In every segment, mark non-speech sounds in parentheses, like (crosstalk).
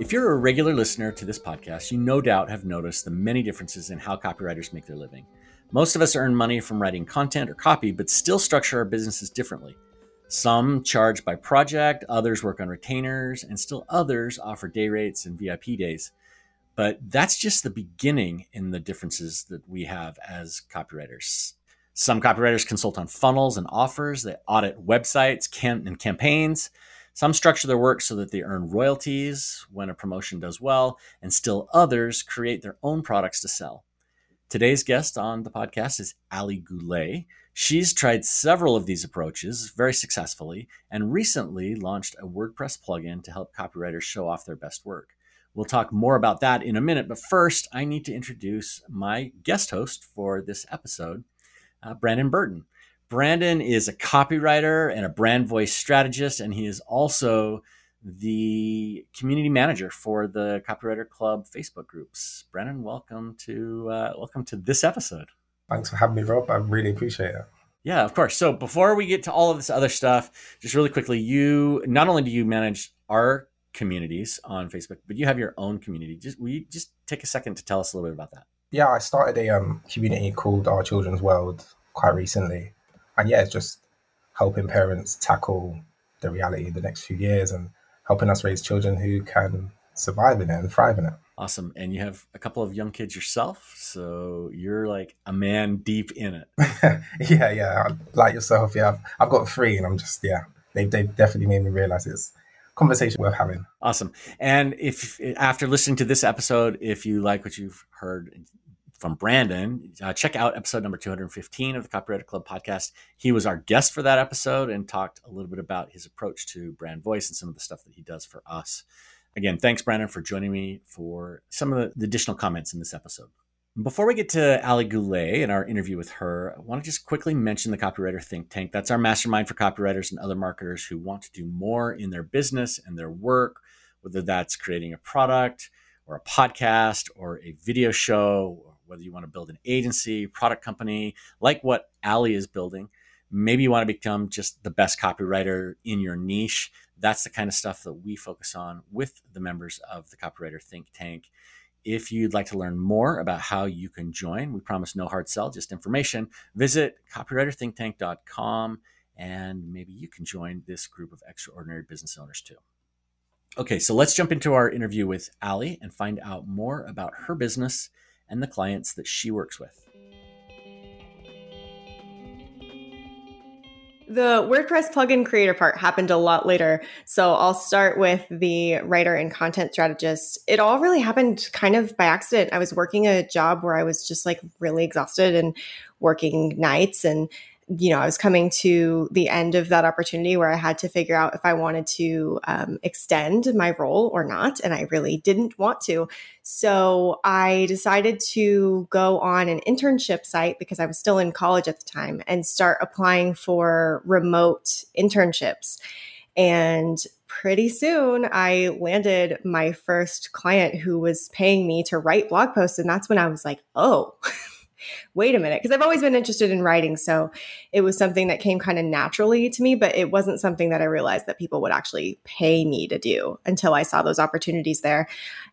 If you're a regular listener to this podcast, you no doubt have noticed the many differences in how copywriters make their living. Most of us earn money from writing content or copy, but still structure our businesses differently. Some charge by project, others work on retainers, and still others offer day rates and VIP days. But that's just the beginning in the differences that we have as copywriters. Some copywriters consult on funnels and offers, they audit websites and campaigns. Some structure their work so that they earn royalties when a promotion does well, and still others create their own products to sell. Today's guest on the podcast is Aly Goulet. She's tried several of these approaches very successfully and recently launched a WordPress plugin to help copywriters show off their best work. We'll talk more about that in a minute, but first, I need to introduce my guest host for this episode, uh, Brandon Burton. Brandon is a copywriter and a brand voice strategist, and he is also the community manager for the Copywriter Club Facebook groups. Brennan, welcome to uh, welcome to this episode. Thanks for having me, Rob. I really appreciate it. Yeah, of course. So before we get to all of this other stuff, just really quickly, you not only do you manage our communities on Facebook, but you have your own community. Just will you just take a second to tell us a little bit about that? Yeah, I started a um, community called Our Children's World quite recently, and yeah, it's just helping parents tackle the reality of the next few years and helping us raise children who can survive in it and thrive in it. Awesome. And you have a couple of young kids yourself. So you're like a man deep in it. (laughs) yeah, yeah. Like yourself. Yeah. I've, I've, got three and I'm just, yeah, they've, they've definitely made me realize it's conversation worth having. Awesome. And if after listening to this episode, if you like what you've heard from Brandon, uh, check out episode number 215 of the Copywriter Club podcast. He was our guest for that episode and talked a little bit about his approach to brand voice and some of the stuff that he does for us. Again, thanks, Brandon, for joining me for some of the, additional comments in this episode. Before we get to Aly Goulet and our interview with her, I want to just quickly mention the Copywriter Think Tank. That's our mastermind for copywriters and other marketers who want to do more in their business and their work, whether that's creating a product or a podcast or a video show whether you want to build an agency, product company, like what Aly is building. Maybe you want to become just the best copywriter in your niche. That's the kind of stuff that we focus on with the members of the Copywriter Think Tank. If you'd like to learn more about how you can join, we promise no hard sell, just information. Visit copywriterthinktank.com and maybe you can join this group of extraordinary business owners too. Okay, so let's jump into our interview with Aly and find out more about her business and the clients that she works with. The WordPress plugin creator part happened a lot later. So I'll start with the writer and content strategist. It all really happened kind of by accident. I was working a job where I was just like really exhausted and working nights and you know, I was coming to the end of that opportunity where I had to figure out if I wanted to um, extend my role or not. And I really didn't want to. So I decided to go on an internship site because I was still in college at the time and start applying for remote internships. And pretty soon I landed my first client who was paying me to write blog posts. And that's when I was like, oh, (laughs) wait a minute, because I've always been interested in writing. So it was something that came kind of naturally to me, but it wasn't something that I realized that people would actually pay me to do until I saw those opportunities there.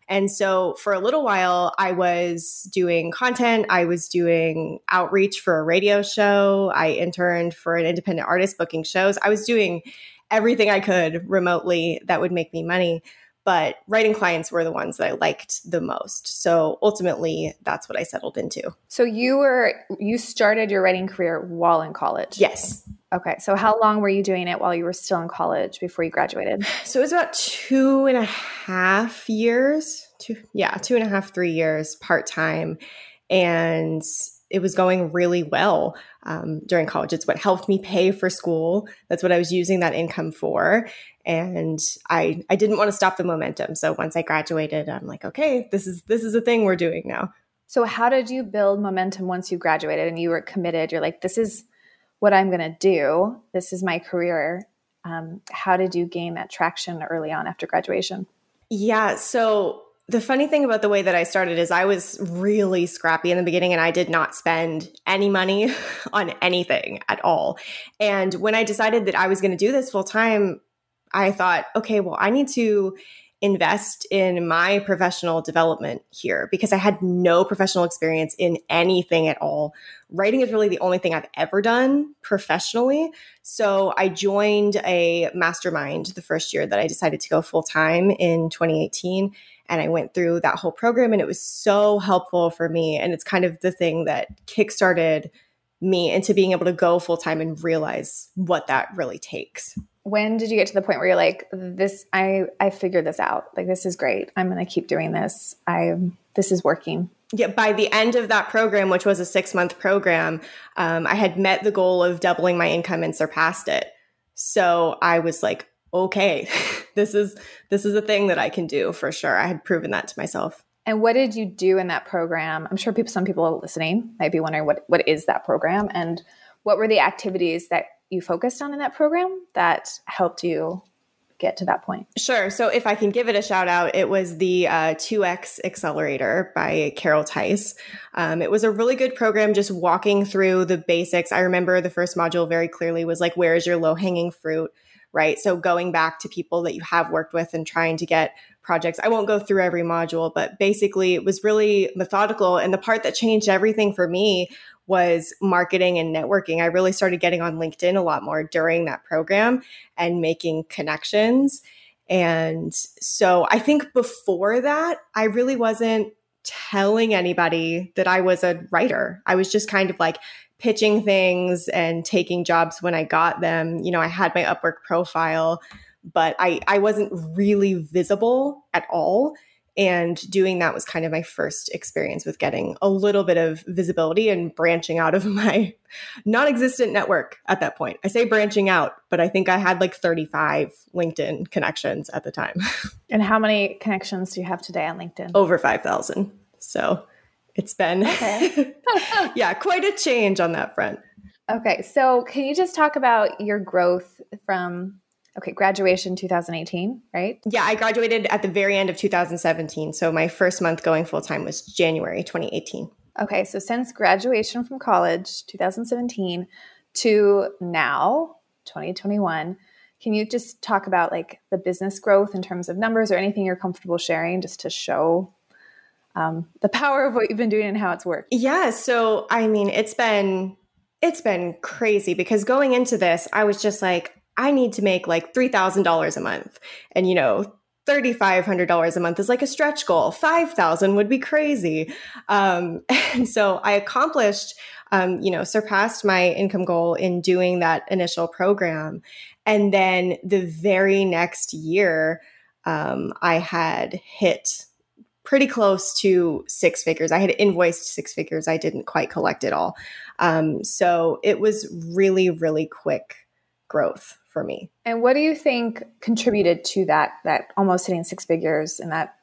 And so for a little while, I was doing content, I was doing outreach for a radio show, I interned for an independent artist booking shows. I was doing everything I could remotely that would make me money but writing clients were the ones that I liked the most. So ultimately, that's what I settled into. So you were you started your writing career while in college. Yes. Okay. So how long were you doing it while you were still in college before you graduated? So it was about two and a half years. Two, yeah, two and a half, three years part time, and it was going really well um, during college. It's what helped me pay for school. That's what I was using that income for. And I I didn't want to stop the momentum. So once I graduated, I'm like, okay, this is this is a thing we're doing now. So how did you build momentum once you graduated and you were committed? You're like, this is what I'm going to do. This is my career. Um, how did you gain that traction early on after graduation? Yeah. So the funny thing about the way that I started is I was really scrappy in the beginning and I did not spend any money (laughs) on anything at all. And when I decided that I was going to do this full time, I thought, okay, well, I need to invest in my professional development here because I had no professional experience in anything at all. Writing is really the only thing I've ever done professionally. So I joined a mastermind the first year that I decided to go full time in 2018. And I went through that whole program and it was so helpful for me. And it's kind of the thing that kickstarted me into being able to go full time and realize what that really takes when did you get to the point where you're like this i i figured this out. Like this is great. I'm going to keep doing this. I this is working. Yeah by the end of that program which was a six month program um, i had met the goal of doubling my income and surpassed it. So i was like okay (laughs) this is this is a thing that i can do for sure. I had proven that to myself. And what did you do in that program? I'm sure people some people listening might be wondering what what is that program? And what were the activities that you focused on in that program that helped you get to that point? Sure. So, if I can give it a shout out, it was the uh, 2X Accelerator by Carol Tice. Um, it was a really good program, just walking through the basics. I remember the first module very clearly was like, where is your low hanging fruit? Right. So, going back to people that you have worked with and trying to get projects. I won't go through every module, but basically, it was really methodical. And the part that changed everything for me was marketing and networking. I really started getting on LinkedIn a lot more during that program and making connections. And so I think before that, I really wasn't telling anybody that I was a writer. I was just kind of like pitching things and taking jobs when I got them. You know, I had my Upwork profile, but I, I wasn't really visible at all. And doing that was kind of my first experience with getting a little bit of visibility and branching out of (laughs) my non existent network at that point. I say branching out, but I think I had like 35 LinkedIn connections at the time. (laughs) And how many connections do you have today on LinkedIn? Over 5,000. So it's been, okay. (laughs) yeah, quite a change on that front. Okay. So can you just talk about your growth from okay, graduation 2018, right? Yeah, I graduated at the very end of 2017. So my first month going full time was January 2018. Okay, so since graduation from college 2017 to now 2021, can you just talk about like the business growth in terms of numbers or anything you're comfortable sharing just to show um, the power of what you've been doing and how it's worked? Yeah, so I mean, it's been it's been crazy because going into this, I was just like, I need to make like $3,000 a month. And, you know, $3,500 a month is like a stretch goal. 5,000 would be crazy. Um, (laughs) and so I accomplished, um, you know, surpassed my income goal in doing that initial program. And then the very next year, um, I had hit pretty close to six figures. I had invoiced six figures. I didn't quite collect it all. Um, so it was really, really quick growth for me. And what do you think contributed to that that almost hitting six figures in that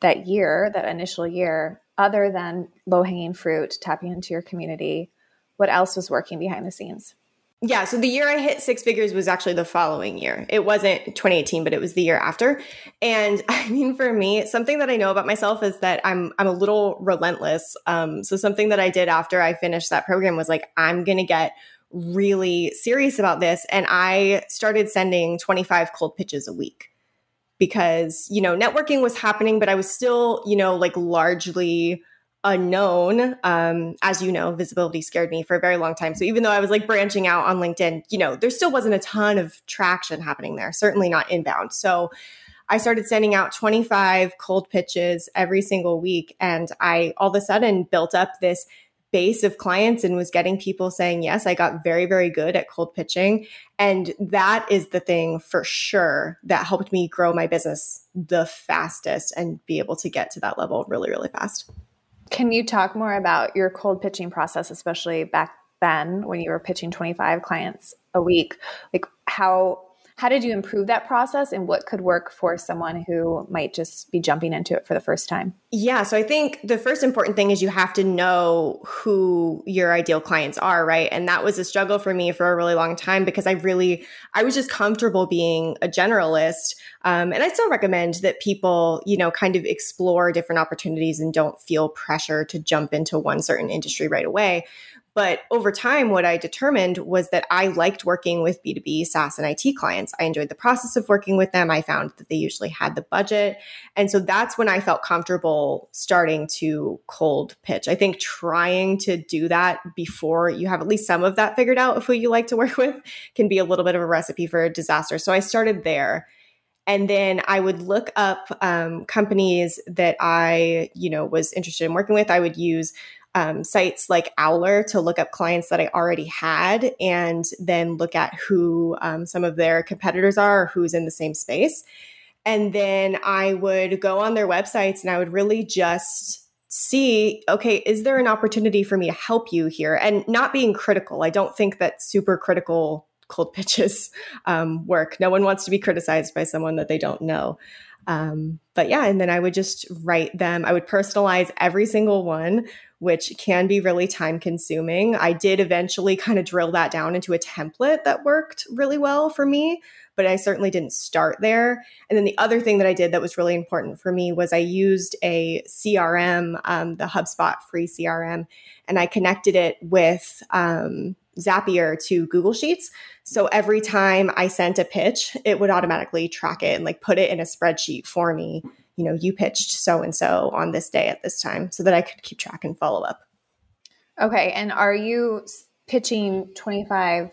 that year, that initial year, other than low hanging fruit, tapping into your community? What else was working behind the scenes? Yeah, so the year I hit six figures was actually the following year. It wasn't 2018, but it was the year after. And (laughs) I mean, for me, something that I know about myself is that I'm I'm a little relentless. Um, so something that I did after I finished that program was like, I'm gonna get really serious about this and I started sending 25 cold pitches a week because, you know, networking was happening, but I was still, you know, like largely unknown. Um, as you know, visibility scared me for a very long time. So even though I was like branching out on LinkedIn, you know, there still wasn't a ton of traction happening there, certainly not inbound. So I started sending out 25 cold pitches every single week. And I all of a sudden built up this base of clients and was getting people saying yes i got very very good at cold pitching. And that is the thing for sure that helped me grow my business the fastest and be able to get to that level really really fast. Can you talk more about your cold pitching process especially back then when you were pitching 25 clients a week? Like how how did you improve that process and what could work for someone who might just be jumping into it for the first time? Yeah, so I think the first important thing is you have to know who your ideal clients are, right? And that was a struggle for me for a really long time because I really, I was just comfortable being a generalist. Um, and I still recommend that people, you know, kind of explore different opportunities and don't feel pressure to jump into one certain industry right away. But over time, what I determined was that I liked working with B2B SaaS and IT clients. I enjoyed the process of working with them. I found that they usually had the budget. And so that's when I felt comfortable starting to cold pitch. I think trying to do that before you have at least some of that figured out of who you like to work (laughs) with can be a little bit of a recipe for disaster. So I started there and then i would look up um, companies that i you know was interested in working with i would use um, sites like Owler to look up clients that I already had and then look at who um, some of their competitors are or who's in the same space. And then I would go on their websites and I would really just see okay, is there an opportunity for me to help you here? And not being critical. I don't think that super critical cold (laughs) pitches um, work. No one wants to be criticized by someone that they don't know. Um, but yeah, and then I would just write them. I would personalize every single one which can be really time consuming. I did eventually kind of drill that down into a template that worked really well for me, but I certainly didn't start there. And then the other thing that I did that was really important for me was I used a CRM, um, the HubSpot free CRM, and I connected it with um, Zapier to Google Sheets. So every time I sent a pitch, it would automatically track it and like put it in a spreadsheet for me you know, you pitched so and so on this day at this time so that I could keep track and follow up. Okay. And are you pitching 25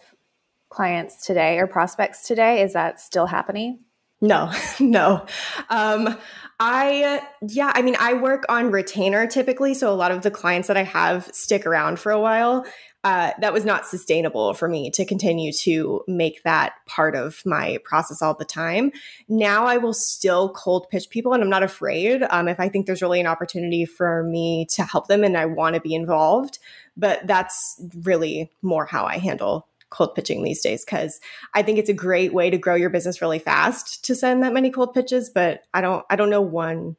clients today or prospects today? Is that still happening? No, (laughs) no. Um, I, yeah, I mean, I work on retainer typically. So a lot of the clients that I have stick around for a while uh, that was not sustainable for me to continue to make that part of my process all the time. Now I will still cold pitch people, and I'm not afraid um, if I think there's really an opportunity for me to help them and I want to be involved. But that's really more how I handle cold pitching these days because I think it's a great way to grow your business really fast to send that many cold pitches. But I don't I don't know one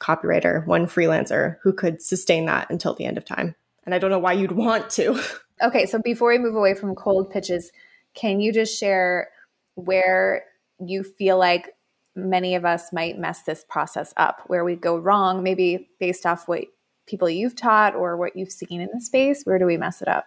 copywriter, one freelancer who could sustain that until the end of time. And I don't know why you'd want to. (laughs) Okay, so before we move away from cold pitches, can you just share where you feel like many of us might mess this process up, where we go wrong, maybe based off what people you've taught or what you've seen in the space? Where do we mess it up?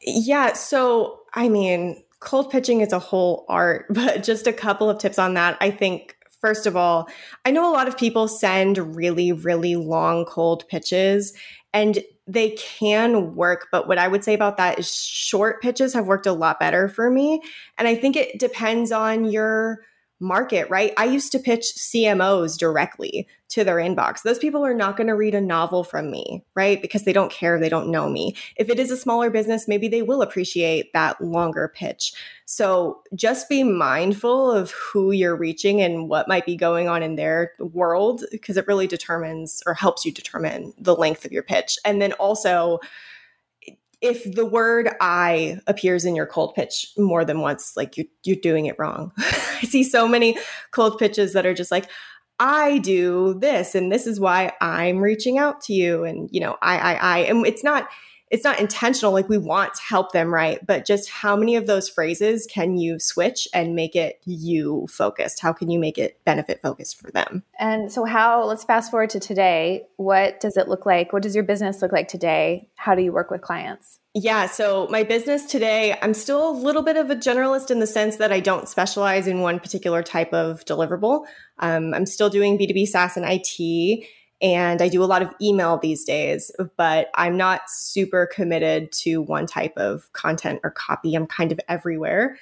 Yeah, so I mean, cold pitching is a whole art, (laughs) but just a couple of tips on that. I think First of all, I know a lot of people send really, really long cold pitches, and they can work. But what I would say about that is short pitches have worked a lot better for me. And I think it depends on your market, right? I used to pitch CMOs directly to their inbox. Those people are not going to read a novel from me, right? Because they don't care, they don't know me. If it is a smaller business, maybe they will appreciate that longer pitch. So just be mindful of who you're reaching and what might be going on in their world because it really determines or helps you determine the length of your pitch. And then also, if the word I appears in your cold pitch more than once, like you're, you're doing it wrong. (laughs) I see so many cold pitches that are just like, I do this, and this is why I'm reaching out to you. And, you know, I, I, I, and it's not, it's not intentional like we want to help them right? But just how many of those phrases can you switch and make it you focused? How can you make it benefit focused for them? And so how let's fast forward to today. What does it look like? What does your business look like today? How do you work with clients? Yeah, so my business today, I'm still a little bit of a generalist in the sense that I don't specialize in one particular type of deliverable. Um, I'm still doing B2B SaaS and IT, and I do a lot of email these days, but I'm not super committed to one type of content or copy. I'm kind of everywhere.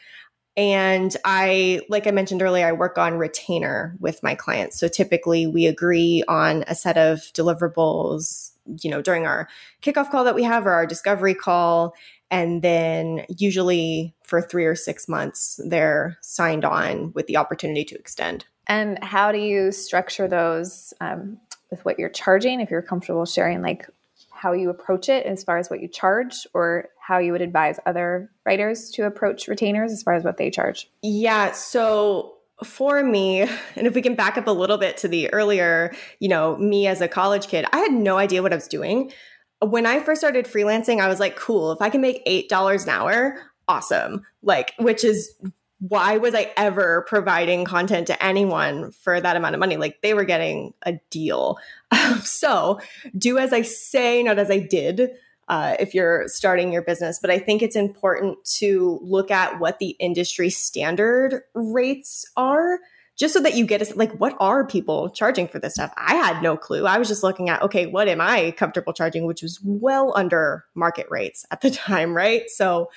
And I, like I mentioned earlier, I work on retainer with my clients. So typically we agree on a set of deliverables, you know, during our kickoff call that we have or our discovery call. And then usually for three or six months, they're signed on with the opportunity to extend. And how do you structure those? Um, with what you're charging if you're comfortable sharing like how you approach it as far as what you charge or how you would advise other writers to approach retainers as far as what they charge? Yeah. So for me, and if we can back up a little bit to the earlier, you know, me as a college kid, I had no idea what I was doing. When I first started freelancing, I was like, cool, if I can make $8 an hour, awesome. Like, which is why was I ever providing content to anyone for that amount of money? Like they were getting a deal. (laughs) so do as I say, not as I did. Uh, if you're starting your business, but I think it's important to look at what the industry standard rates are just so that you get a, like what are people charging for this stuff i had no clue i was just looking at okay what am i comfortable charging which was well under market rates at the (laughs) time right so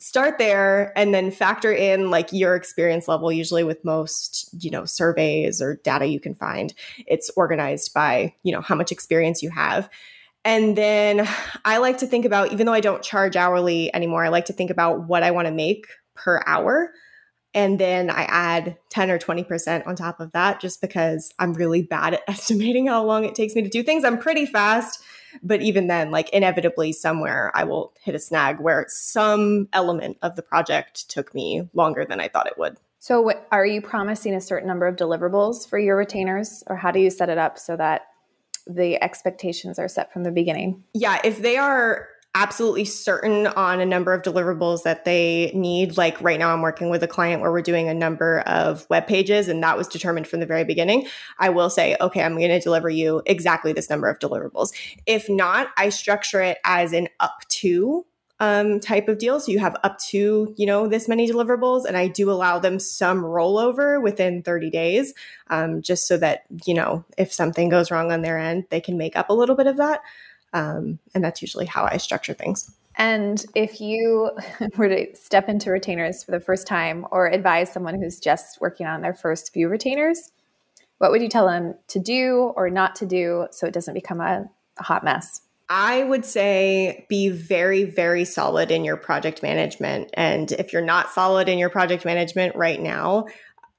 start there and then factor in like your experience level usually with most you know surveys or data you can find. It's organized by you know how much experience you have. And then i like to think about even though i don't charge hourly anymore i like to think about what i want to make per hour. And then i add 10 or 20% on top of that just because i'm really bad at (laughs) estimating how long it takes me to do things. I'm pretty fast but even then, like inevitably somewhere I will hit a snag where some element of the project took me longer than I thought it would. So, are you promising a certain number of deliverables for your retainers, or how do you set it up so that the expectations are set from the beginning? Yeah, if they are absolutely certain on a number of deliverables that they need. Like right now, I'm working with a client where we're doing a number of web pages, and that was determined from the very beginning. I will say, okay, I'm going to deliver you exactly this number of deliverables. If not, I structure it as an up to um, type of deal. So you have up to, you know, this many deliverables. And I do allow them some rollover within 30 days, um, just so that, you know, if something goes wrong on their end, they can make up a little bit of that. Um, and that's usually how I structure things. And if you (laughs) were to step into retainers for the first time or advise someone who's just working on their first few retainers, what would you tell them to do or not to do so it doesn't become a, a hot mess? I would say be very, very solid in your project management. And if you're not solid in your project management right now,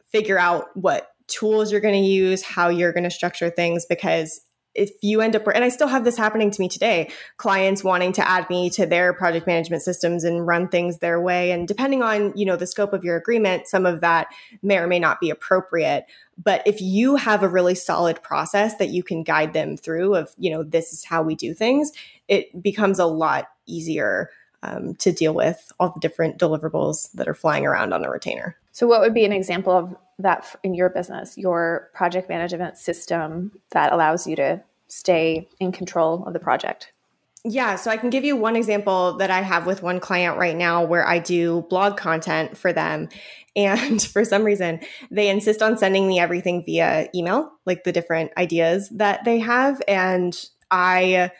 figure out what tools you're going to use, how you're going to structure things, because if you end up and i still have this happening to me today clients wanting to add me to their project management systems and run things their way. And depending on you know the scope of your agreement some of that may or may not be appropriate. But if you have a really solid process that you can guide them through of you know this is how we do things it becomes a lot easier um, to deal with all the different deliverables that are flying around on a retainer. So what would be an example of that in your business, your project management system that allows you to stay in control of the project? Yeah, so I can give you one example that I have with one client right now where I do blog content for them. (laughs) And for some reason, they insist on sending me everything via email, like the different ideas that they have. And I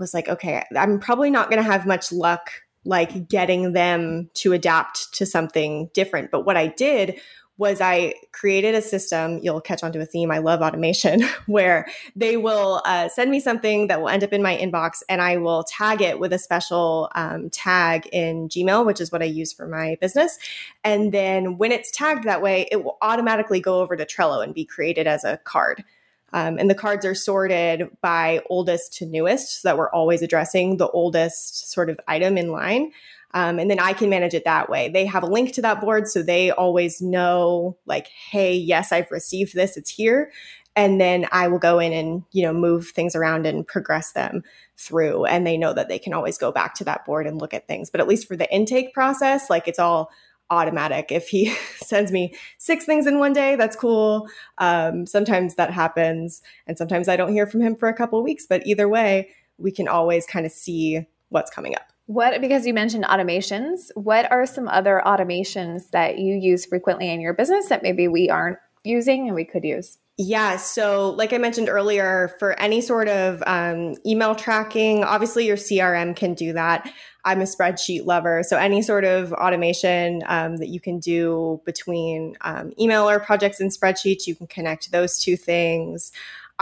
was like, okay, I'm probably not going to have much luck like getting them to adapt to something different. But what I did was I created a system. You'll catch on to a theme. I love automation, (laughs) where they will uh, send me something that will end up in my inbox, and I will tag it with a special um, tag in Gmail, which is what I use for my business. And then when it's tagged that way, it will automatically go over to Trello and be created as a card. Um, and the cards are sorted by oldest to newest, so that we're always addressing the oldest sort of item in line. Um, and then I can manage it that way. They have a link to that board, so they always know, like, hey, yes, I've received this, it's here. And then I will go in and, you know, move things around and progress them through. And they know that they can always go back to that board and look at things. But at least for the intake process, like it's all automatic. If he (laughs) sends me six things in one day, that's cool. Um, sometimes that happens. And sometimes I don't hear from him for a couple weeks. But either way, we can always kind of see what's coming up. What, because you mentioned automations, what are some other automations that you use frequently in your business that maybe we aren't using and we could use? Yeah. So, like I mentioned earlier, for any sort of um, email tracking, obviously your CRM can do that. I'm a spreadsheet lover. So, any sort of automation um, that you can do between um, email or projects and spreadsheets, you can connect those two things.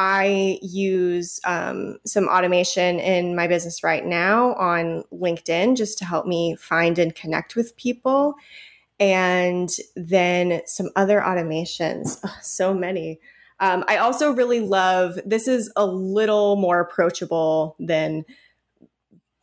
I use um, some automation in my business right now on LinkedIn just to help me find and connect with people. And then some other automations, (laughs) oh, so many. Um, I also really love this is a little more approachable than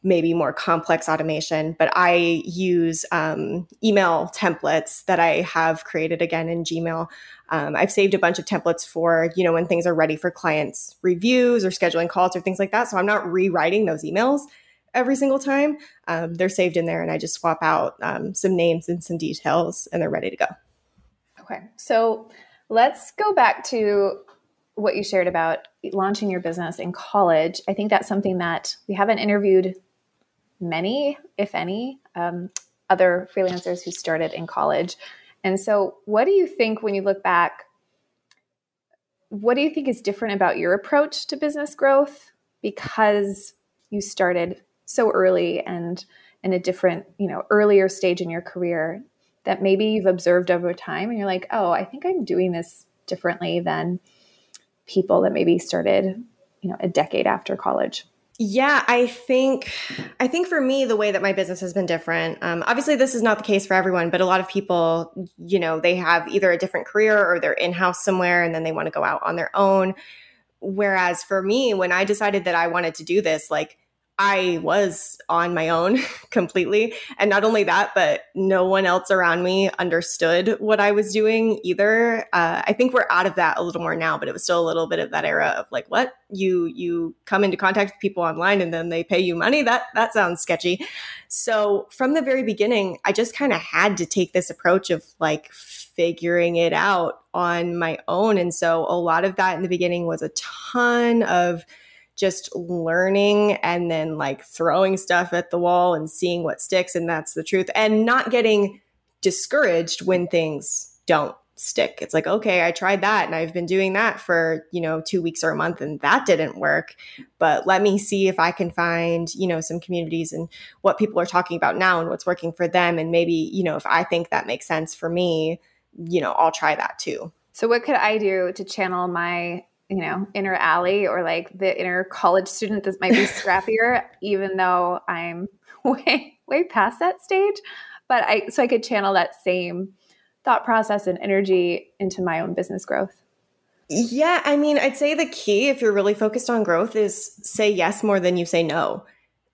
maybe more complex automation, but I use um, email templates that I have created again in Gmail. Um, I've saved a bunch of templates for, you know, when things are ready for clients' reviews or scheduling calls or things like that. So I'm not rewriting those emails every single time. Um, they're saved in there and I just swap out um, some names and some details and they're ready to go. Okay. So let's go back to what you shared about launching your business in college. I think that's something that we haven't interviewed many, if any, um, other freelancers who started in college. And so, what do you think when you look back? What do you think is different about your approach to business growth because you started so early and in a different, you know, earlier stage in your career that maybe you've observed over time and you're like, oh, I think I'm doing this differently than people that maybe started, you know, a decade after college? Yeah, I think I think for me the way that my business has been different. Um, obviously, this is not the case for everyone, but a lot of people, you know, they have either a different career or they're in house somewhere, and then they want to go out on their own. Whereas for me, when I decided that I wanted to do this, like I was on my own (laughs) completely. And not only that, but no one else around me understood what I was doing either. Uh, I think we're out of that a little more now, but it was still a little bit of that era of like, what you you come into contact with people online and then they pay you money. That that sounds sketchy. So from the very beginning, I just kind of had to take this approach of like figuring it out on my own. And so a lot of that in the beginning was a ton of just learning and then like throwing stuff at the wall and seeing what sticks and that's the truth and not getting discouraged when things don't stick. It's like, okay, I tried that and I've been doing that for, you know, 2 weeks or a month and that didn't work, but let me see if I can find, you know, some communities and what people are talking about now and what's working for them and maybe, you know, if I think that makes sense for me, you know, I'll try that too. So what could I do to channel my you know, inner Aly or like the inner college student that might be (laughs) scrappier, even though I'm (laughs) way, way past that stage. But I, so I could channel that same thought process and energy into my own business growth. Yeah. I mean, I'd say the key, if you're really focused on growth, is say yes more than you say no.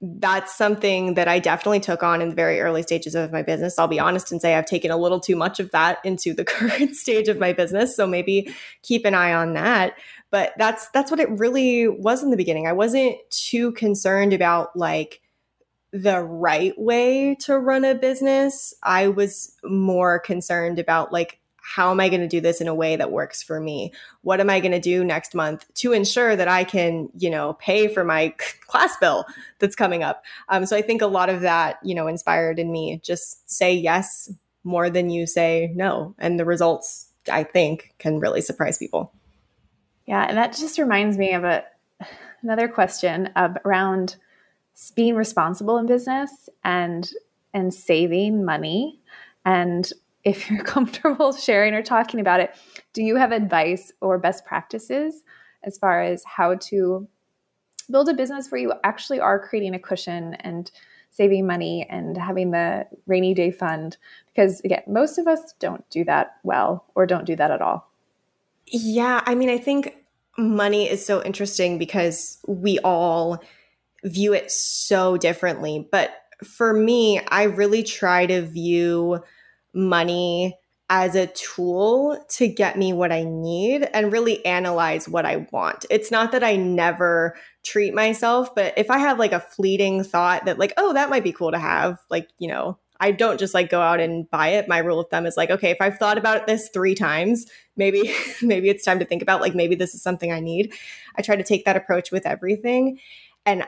That's something that I definitely took on in the very early stages of my business. I'll be honest and say I've taken a little too much of that into the (laughs) current stage of my business. So maybe keep an eye on that but that's that's what it really was in the beginning. I wasn't too concerned about like the right way to run a business. I was more concerned about like how am I going to do this in a way that works for me? What am I going to do next month to ensure that I can, you know, pay for my (laughs) class bill that's coming up? Um, so I think a lot of that, you know, inspired in me. Just say yes more than you say no, and the results I think can really surprise people. Yeah, and that just reminds me of a another question around being responsible in business and and saving money. And if you're (laughs) comfortable sharing or talking about it, do you have advice or best practices as far as how to build a business where you actually are creating a cushion and saving money and having the rainy day fund? Because again, most of us don't do that well or don't do that at all. Yeah, I mean, I think money is so interesting because we all view it so differently. But for me, I really try to view money as a tool to get me what I need and really analyze what I want. It's not that I never treat myself, but if I have like a fleeting thought that, like, oh, that might be cool to have, like, you know, I don't just like go out and buy it. My rule of thumb is like, okay, if I've thought about this three times, maybe (laughs) maybe it's time to think about like maybe this is something I need. I try to take that approach with everything. And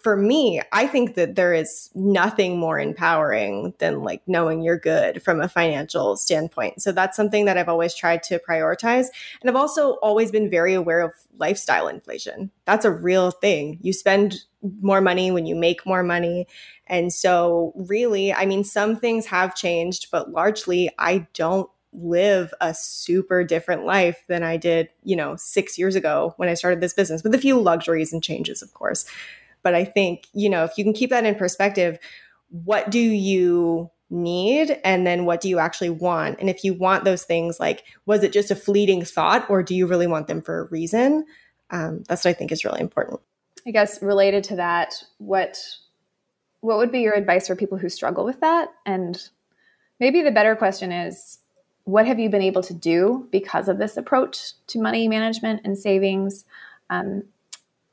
for me, I think that there is nothing more empowering than like knowing you're good from a financial standpoint. So that's something that I've always tried to prioritize. And I've also always been very aware of lifestyle inflation. That's a real thing. You spend more money when you make more money. And so, really, I mean, some things have changed, but largely, I don't live a super different life than I did, you know, six years ago when I started this business, with a few luxuries and changes, of course. But I think, you know, if you can keep that in perspective, what do you need and then what do you actually want and if you want those things like was it just a fleeting thought or do you really want them for a reason um, that's what i think is really important i guess related to that what what would be your advice for people who struggle with that and maybe the better question is what have you been able to do because of this approach to money management and savings um,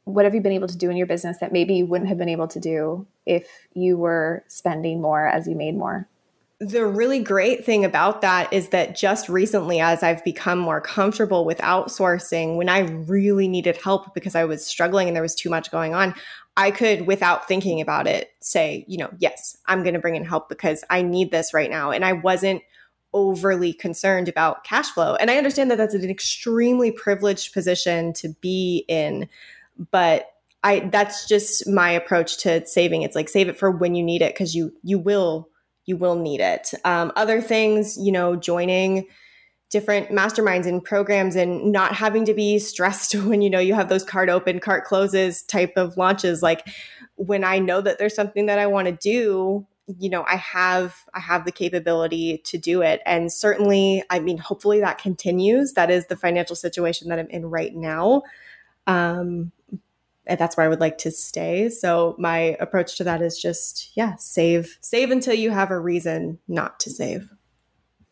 what have you been able to do in your business that maybe you wouldn't have been able to do if you were spending more as you made more? The really great thing about that is that just recently, as I've become more comfortable with outsourcing, when I really needed help because I was struggling and there was too much going on, I could, without thinking about it, say, you know, yes, I'm going to bring in help because I need this right now. And I wasn't overly concerned about cash flow. And I understand that that's an extremely privileged position to be in but I that's just my approach to saving. It's like save it for when you need it because you you will you will need it. Um, other things, you know, joining different masterminds and programs and not having to be stressed (laughs) when you know you have those cart open, cart closes type of launches. Like when I know that there's something that I want to do, you know, I have I have the capability to do it. And certainly, I mean, hopefully that continues. That is the financial situation that I'm in right now. Um, and that's where I would like to stay. So my approach to that is just yeah, save save until you have a reason not to save.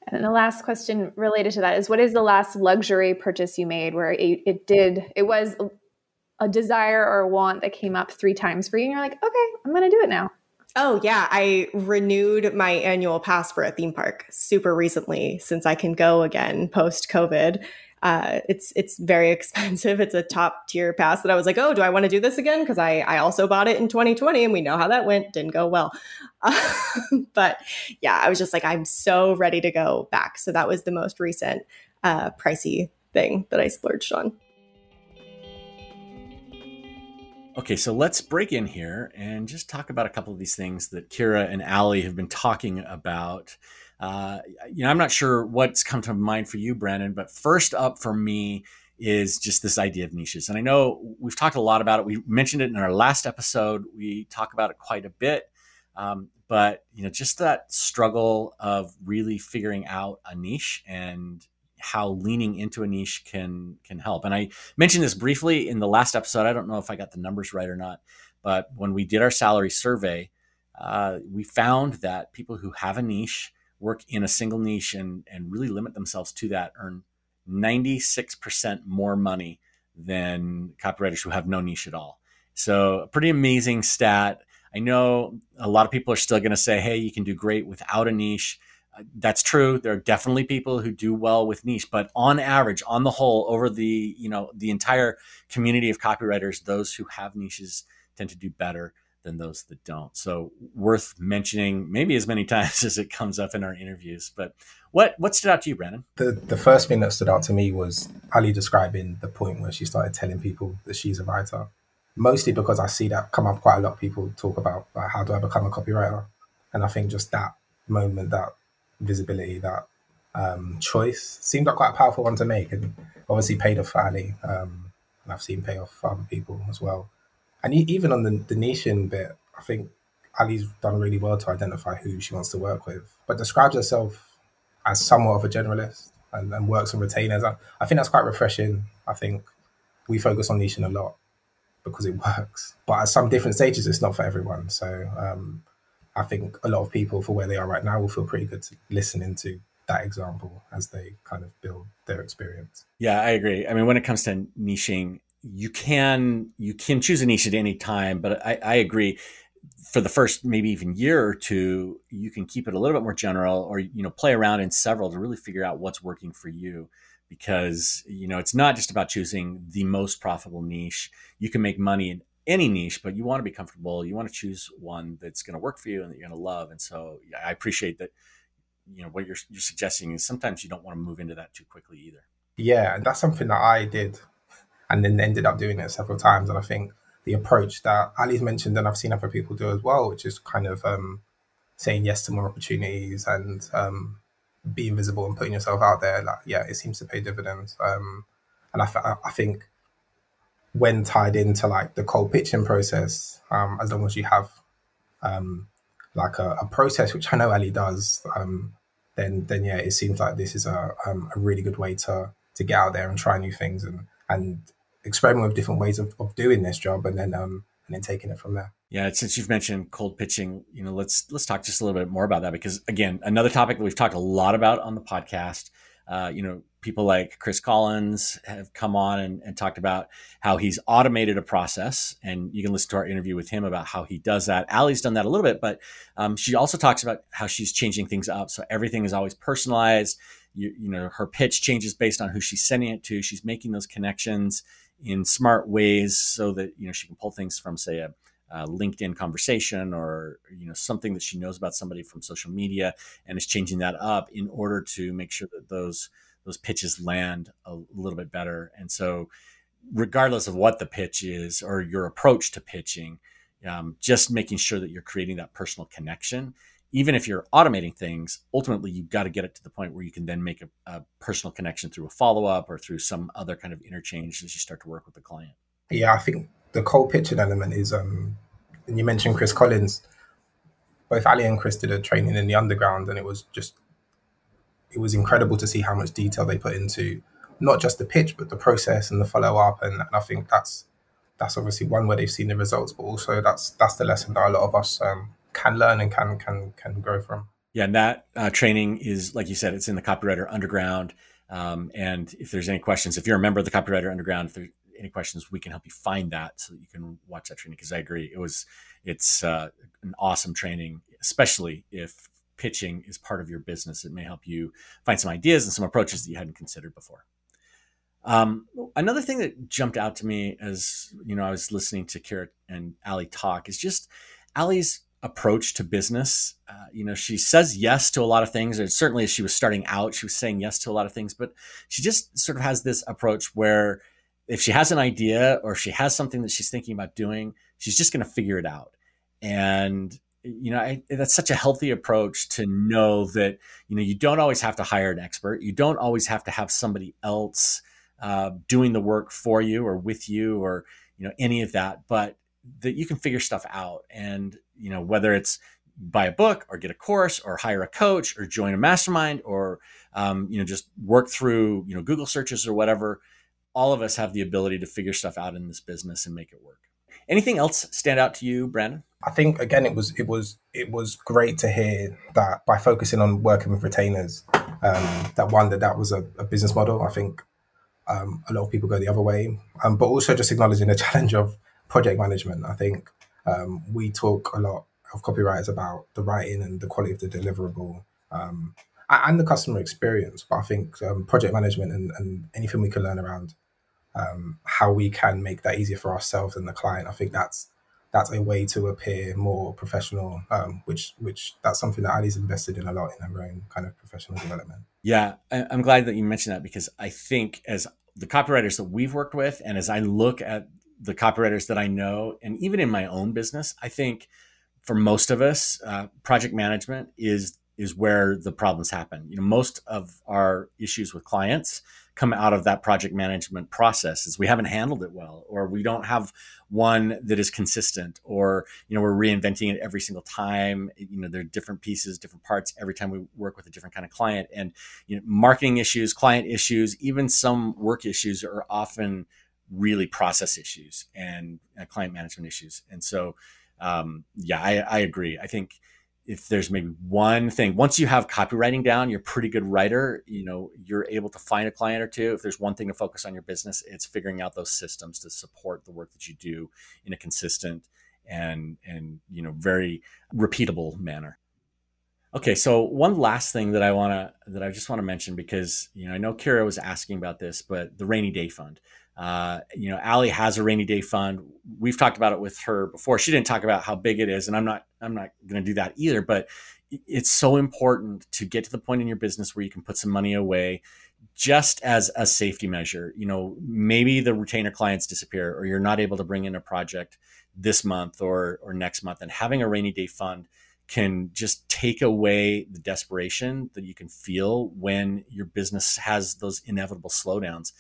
And the last question related to that is what is the last luxury purchase you made where it, it did it was a desire or a want that came up 3 times for you and you're like, "Okay, I'm going to do it now." Oh yeah, I renewed my annual pass for a theme park super recently since I can go again post COVID uh, it's it's very (laughs) expensive. It's a top tier pass that I was like, oh, do I want to do this again? Because I I also bought it in 2020 and we know how that went. Didn't go well. Uh, (laughs) but yeah, I was just like, I'm so ready to go back. So that was the most recent uh, pricey thing that I splurged on. Okay, so let's break in here and just talk about a couple of these things that Kira and Aly have been talking about. Uh, you know, I'm not sure what's come to mind for you, Brandon, but first up for me is just this idea of niches. And I know we've talked a lot about it. We mentioned it in our last episode. We talk about it quite a bit. Um, but you know, just that struggle of really figuring out a niche and how leaning into a niche can can help. And I mentioned this briefly in the last episode. I don't know if I got the numbers right or not, but when we did our salary survey, uh, we found that people who have a niche work in a single niche and, and really limit themselves to that earn 96% more money than copywriters who have no niche at all. So, a pretty amazing stat. I know a lot of people are still going to say, hey, you can do great without a niche. Uh, that's true. There are definitely people who do well with niche, but on average, on the whole, over the, you know, the entire community of copywriters, those who have niches tend to do better than those that don't. So worth mentioning maybe as many (laughs) times as it comes up in our interviews. But what what stood out to you, Brandon? The the first thing that stood out to me was Aly describing the point where she started telling people that she's a writer. Mostly because I see that come up quite a lot. People talk about like, how do I become a copywriter, and I think just that moment, that visibility, that um, choice seemed like quite a powerful one to make, and obviously paid off for Aly. Um, and I've seen pay off for other people as well and even on the, the nation bit, I think Aly's done really well to identify who she wants to work with, but describes herself as somewhat of a generalist and, and works on retainers. I, I, think that's quite refreshing. I think we focus on niching a lot because it (laughs) works, but at some different stages, it's not for everyone. So um, I think a lot of people, for where they are right now, will feel pretty good to listening to that example as they kind of build their experience. Yeah, I agree. I mean, when it comes to niching, you can you can choose a niche at any time, but I, I agree. For the first maybe even year or two, you can keep it a little bit more general, or you know, play around in several to really figure out what's working for you. Because you know, it's not just about choosing the most profitable niche. You can make money in any niche, but you want to be comfortable. You want to choose one that's going to work for you and that you're going to love. And so, I appreciate that. You know, what you're you're suggesting is sometimes you don't want to move into that too quickly either. Yeah, and that's something that I did and then ended up doing it several times. And I think the approach that Aly's mentioned and I've seen other people do as well, which is kind of um, saying yes to more opportunities and um, being visible and putting yourself out there. Like, yeah, it seems to pay dividends. Um, and I, I think when tied into like the cold pitching process, um, as long as you have um, like a, a process, which I know Aly does, um, then then yeah, it seems like this is a um, a really good way to to get out there and try new things and and experiment with different ways of, of doing this job, and then um and then taking it from there. Yeah, since you've mentioned cold pitching, you know, let's let's talk just a little bit more about that because again, another topic that we've talked a lot about on the podcast. Uh, you know, people like Chris Collins have come on and, and, talked about how he's automated a process, and you can listen to our interview with him about how he does that. Aly's done that a little bit, but um, she also talks about how she's changing things up, so everything is always personalized. You, you know, her pitch changes based on who she's sending it to. She's making those connections in smart ways so that you know she can pull things from, say, a uh, LinkedIn conversation or you know something that she knows about somebody from social media and is changing that up in order to make sure that those those pitches land a little bit better. And so, regardless of what the pitch is or your approach to pitching, um, just making sure that you're creating that personal connection. Even if you're automating things, ultimately you've got to get it to the point where you can then make a, a personal connection through a follow up or through some other kind of interchange as you start to work with the client. Yeah, I think the cold pitching element is um and you mentioned Chris Collins. Both Aly and Chris did a training in the underground and it was just it was incredible to see how much detail they put into not just the pitch but the process and the follow up and, and I think that's that's obviously one where they've seen the results but also that's that's the lesson that a lot of us um, can learn and can can can grow from. Yeah, and that uh, training is like you said, it's in the Copywriter Underground. Um, and if there's any questions, if you're a member of the Copywriter Underground, if there's any questions, we can help you find that so that you can watch that training. Because I agree, it was it's uh, an awesome training, especially if pitching is part of your business. It may help you find some ideas and some approaches that you hadn't considered before. Um, another thing that jumped out to me as you know I was listening to Kira and Aly talk is just Aly's approach to business. Uh, you know, she says yes to a lot of things. Or certainly, as she was starting out, she was saying yes to a lot of things. But she just sort of has this approach where if she has an idea or she has something that she's thinking about doing, she's just going to figure it out. And you know, I, that's such a healthy approach to know that you know you don't always have to hire an expert. You don't always have to have somebody else uh, doing the work for you or with you or you know any of that, but that you can figure stuff out. And you know whether it's buy a book or get a course or hire a coach or join a mastermind or um, you know just work through you know Google searches or whatever all of us have the ability to figure stuff out in this business and make it work. Anything else stand out to you, Brandon? I think again, it was it was it was great to hear that by focusing on working with retainers, um, that one that that was a, a business model. I think um, a lot of people go the other way, um, but also just acknowledging the (laughs) challenge of project management. I think um, we talk a lot of copywriters about the writing and the quality of the deliverable um, and the customer experience. But I think um, project management and, and anything we can learn around um, how we can make that easier for ourselves and the client. I think that's that's a way to appear more professional, um, which which that's something that Aly's invested in a lot in her own kind of professional development. Yeah, I'm glad that you mentioned that because I think as the copywriters that we've worked with, and as I look at the copywriters that I know, and even in my own business, I think for most of us, uh, project management is is where the problems happen. You know, most of our issues with clients come out of that project management process is we haven't handled it well or we don't have one that is consistent or you know we're reinventing it every single time you know there are different pieces different parts every time we work with a different kind of client and you know marketing issues client issues even some work issues are often really process issues and uh, client management issues. And so um, yeah I, I agree. I think if there's maybe one thing once you have copywriting down you're a pretty good writer you know you're able to find a client or two. If there's one thing to focus on your business it's figuring out those systems to support the work that you do in a consistent and and you know very repeatable manner. Okay so one last thing that i want to that i just want to mention because you know i know kira was asking about this but the rainy day fund uh, you know, Aly has a rainy day fund. We've talked about it with her before. She didn't talk about how big it is, and I'm not I'm not going to do that either. But it's so important to get to the point in your business where you can put some money away, just as a safety measure. You know, maybe the retainer clients disappear, or you're not able to bring in a project this month or or next month, and having a rainy day fund can just take away the desperation that you can feel when your business has those inevitable slowdowns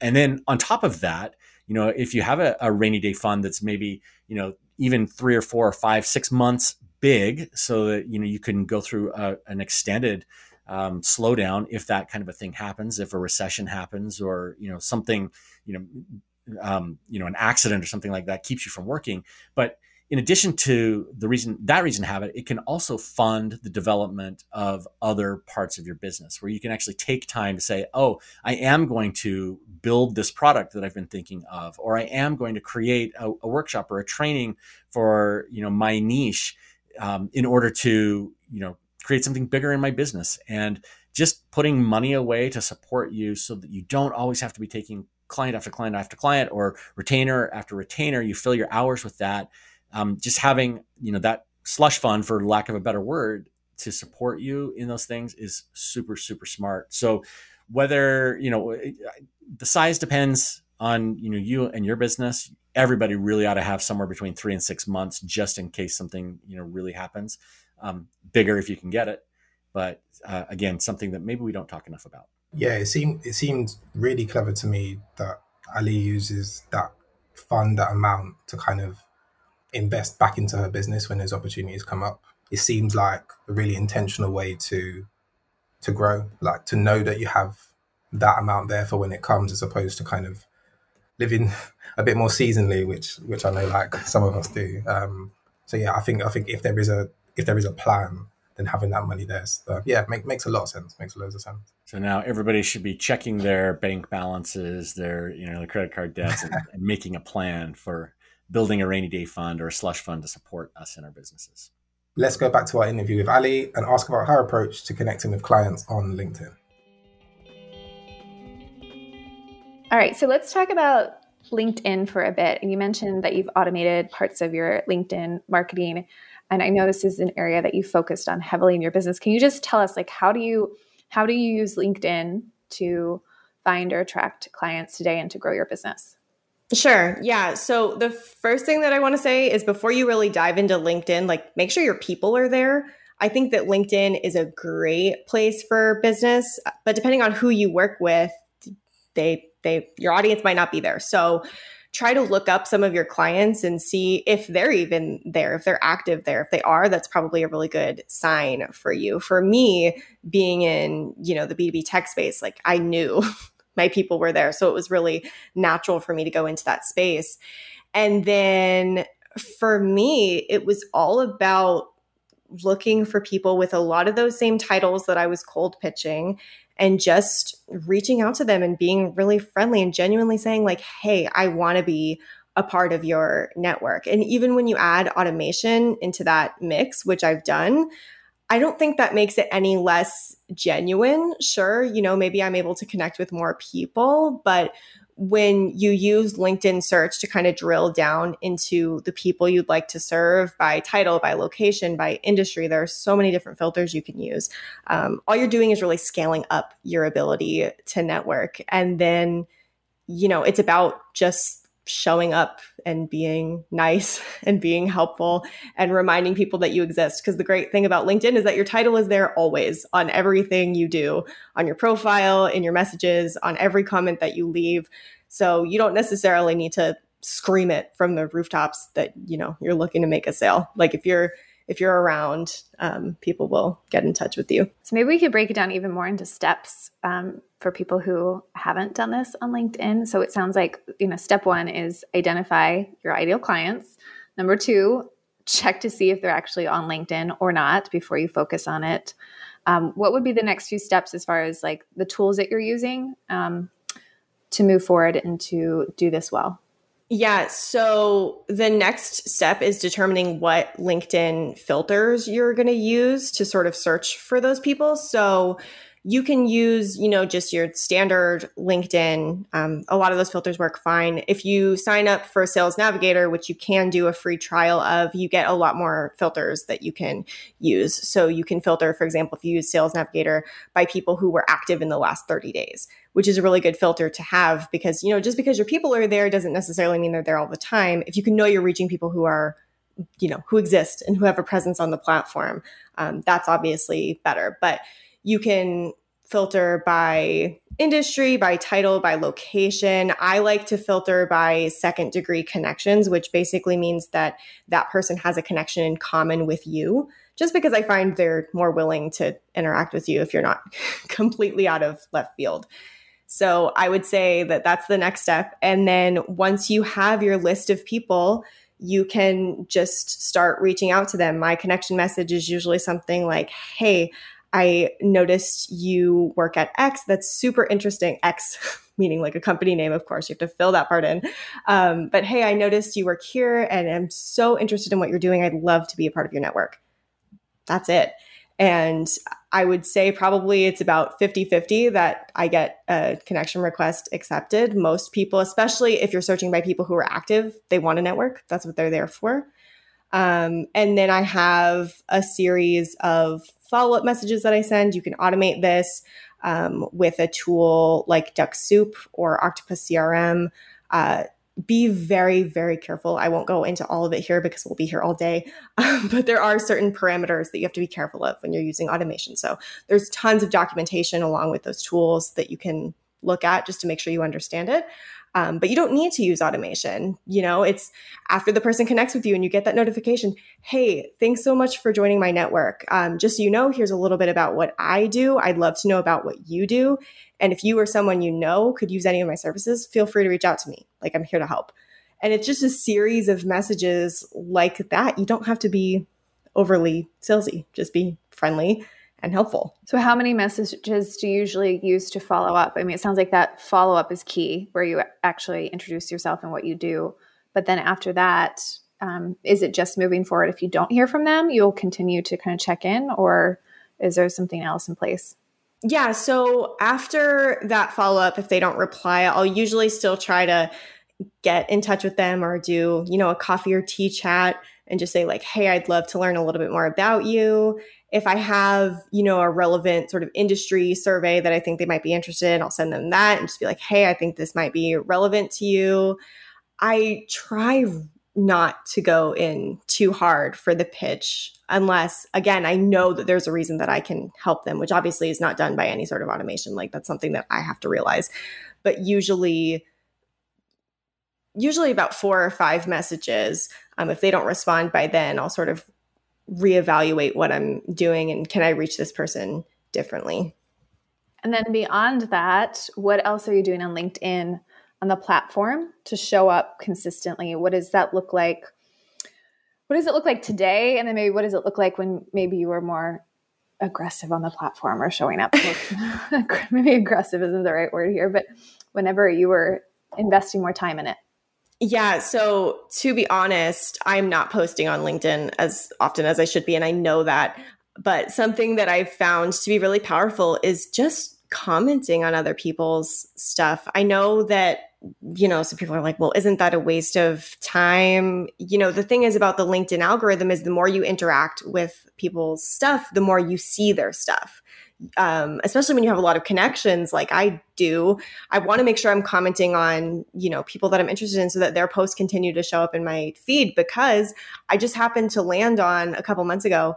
and then on top of that, you know, if you have a, a rainy day fund that's maybe, you know, even three or four or five, six months big so that you know you can go through a, an extended um, slowdown if that kind of a thing happens, if a recession happens, or you know something, you know, um, you know, an accident or something like that keeps you from working. But in addition to the reason that reason have it, it can also fund the development of other parts of your business where you can actually take time to say, oh, I am going to build this product that I've been thinking of, or I am going to create a, a workshop or a training for you know my niche um, in order to you know create something bigger in my business. And just putting money away to support you so that you don't always have to be taking client after client after client or retainer after retainer you fill your hours with that um, just having you know that slush fund for lack of a better word to support you in those things is super super smart so whether you know the size depends on you know you and your business everybody really ought to have somewhere between three and six months just in case something you know really happens um, bigger if you can get it. But uh, again, something that maybe we don't talk enough about. Yeah, it seemed it seemed really clever to me that Aly uses that fund, that amount to kind of invest back into her business when those opportunities come up. It seems like a really intentional way to to grow, like to know that you have that amount there for when it comes, as opposed to kind of living (laughs) a bit more seasonally, which which I know like some of us do. Um, so yeah, I think I think if there is a if there is a plan, then having that money there, uh, yeah, make, makes a lot of sense. Makes loads of sense. So now everybody should be checking their bank balances, their you know their credit card debts, and, and making a plan for building a rainy day fund or a slush fund to support us in our businesses. Let's go back to our interview with Aly and ask about her approach to connecting with clients on LinkedIn. All right, so let's talk about LinkedIn for a bit. And you mentioned that you've automated parts of your LinkedIn marketing and I know this is an area that you focused on heavily in your business. Can you just tell us like how do you how do you use LinkedIn to find or attract clients today and to grow your business? Sure. Yeah. So the first thing that I want to say is before you really dive into LinkedIn, like make sure your people are there. I think that LinkedIn is a great place for business, uh, but depending on who you work with, they they your audience might not be there. So try to look up some of your clients and see if they're even there, if they're active there. If they are, that's probably a really good sign for you. For me, being in, you know, the B2B tech space, like I knew (laughs) my people were there. So it was really natural for me to go into that space. And then for me, it was all about looking for people with a lot of those same titles that I was cold pitching and just reaching out to them and being really friendly and genuinely saying like hey i want to be a part of your network and even when you add automation into that mix which i've done i don't think that makes it any less genuine sure you know maybe i'm able to connect with more people but when you use LinkedIn search to kind of drill down into the people you'd like to serve by title, by location, by industry, there are so many different filters you can use. Um, all you're doing is really scaling up your ability to network. And then, you know, it's about just showing up and being nice (laughs) and being helpful and reminding people that you exist. Because the great thing about LinkedIn is that your title is there always on everything you do, on your profile, in your messages, on every comment that you leave. So you don't necessarily need to scream it from the rooftops that you know you're looking to make a sale. Like if you're if you're around, um, people will get in touch with you. So maybe we could break it down even more into steps um, for people who haven't done this on LinkedIn. So it sounds like you know, step one is identify your ideal clients. Number two, check to see if they're actually on LinkedIn or not before you focus on it. Um, what would be the next few steps as far as like the tools that you're using um, to move forward and to do this well? Yeah. So the next step is determining what LinkedIn filters you're going to use to sort of search for those people. So you can use, you know, just your standard LinkedIn. Um, a lot of those filters work fine. If you sign up for Sales Navigator, which you can do a free trial of, you get a lot more filters that you can use. So you can filter, for example, if you use Sales Navigator by people who were active in the last 30 days, which is a really good filter to have because, you know, just because your people are there doesn't necessarily mean they're there all the time. If you can know you're reaching people who are you know who exist and who have a presence on the platform um, that's obviously better but you can filter by industry, by title, by location. I like to filter by second degree connections, which basically means that that person has a connection in common with you, just because I find they're more willing to interact with you if you're not (laughs) completely out of left field. So I would say that that's the next step. And then once you have your list of people, you can just start reaching out to them. My connection message is usually something like, Hey, I noticed you work at X. That's super interesting. X, (laughs) meaning like a company name, of course. You have to fill that part in. Um, but hey, I noticed you work here and I'm so interested in what you're doing. I'd love to be a part of your network. That's it. And I would say probably it's about 50 50 that I get a connection request accepted. Most people, especially if you're searching by people who are active, they want a network. That's what they're there for. Um, and then I have a series of follow up messages that I send. You can automate this um, with a tool like Dux-Soup or Octopus CRM. Uh, be very, very careful. I won't go into all of it here because we'll be here all day. (laughs) Um, but there are certain parameters that you have to be careful of when you're using automation. So there's tons of documentation along with those tools that you can look at just to make sure you understand it. Um, but you don't need to use automation. You know, it's after the person connects with you and you get that notification. Hey, thanks so much for joining my network. Um, just so you know, here's a little bit about what I do. I'd love to know about what you do. And if you or someone you know could use any of my services, feel free to reach out to me. Like I'm here to help. And it's just a series of messages like that. You don't have to be overly salesy, just be friendly and helpful. So, how many messages do you usually use to follow up? I mean, it sounds like that follow up is key, where you actually introduce yourself and what you do. But then after that, um, is it just moving forward? If you don't hear from them, you'll continue to kind of check in, or is there something else in place? Yeah. So, after that follow up, if they don't reply, I'll usually still try to get in touch with them or do, you know, a coffee or tea chat and just say, like, hey, I'd love to learn a little bit more about you. If I have, you know, a relevant sort of industry survey that I think they might be interested in, I'll send them that and just be like, hey, I think this might be relevant to you. I try not to go in too hard for the pitch unless again i know that there's a reason that i can help them which obviously is not done by any sort of automation. Like that's something that i have to realize. But usually usually about four or five messages um, if they don't respond by then i'll sort of reevaluate what I'm doing and can I reach this person differently. And then beyond that, what else are you doing on LinkedIn on the platform to show up consistently? What does that look like? What does it look like today? And then maybe what does it look like when maybe you were more aggressive on the platform or showing up? (laughs) maybe aggressive isn't the right word here, but whenever you were investing more time in it. Yeah. So to be honest, I'm not posting on LinkedIn as often as I should be. And I know that. But something that I've found to be really powerful is just commenting on other people's stuff. I know that, you know, some people are like, well, isn't that a waste of time? You know, the thing is about the LinkedIn algorithm is the more you interact with people's stuff, the more you see their stuff um, especially when you have a lot of connections like I do, I want to make sure I'm commenting on, you know, people that I'm interested in so that their posts continue to show up in my feed because I just happened to land on a couple months ago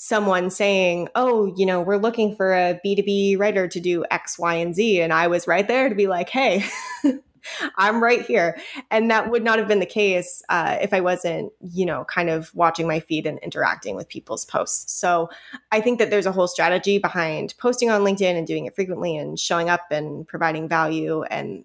someone saying, Oh, you know, we're looking for a B2B writer to do X, Y, and Z. And I was right there to be like, Hey, (laughs) (laughs) I'm right here. And that would not have been the case uh, if I wasn't, you know, kind of watching my feed and interacting with people's posts. So I think that there's a whole strategy behind posting on LinkedIn and doing it frequently and showing up and providing value. And,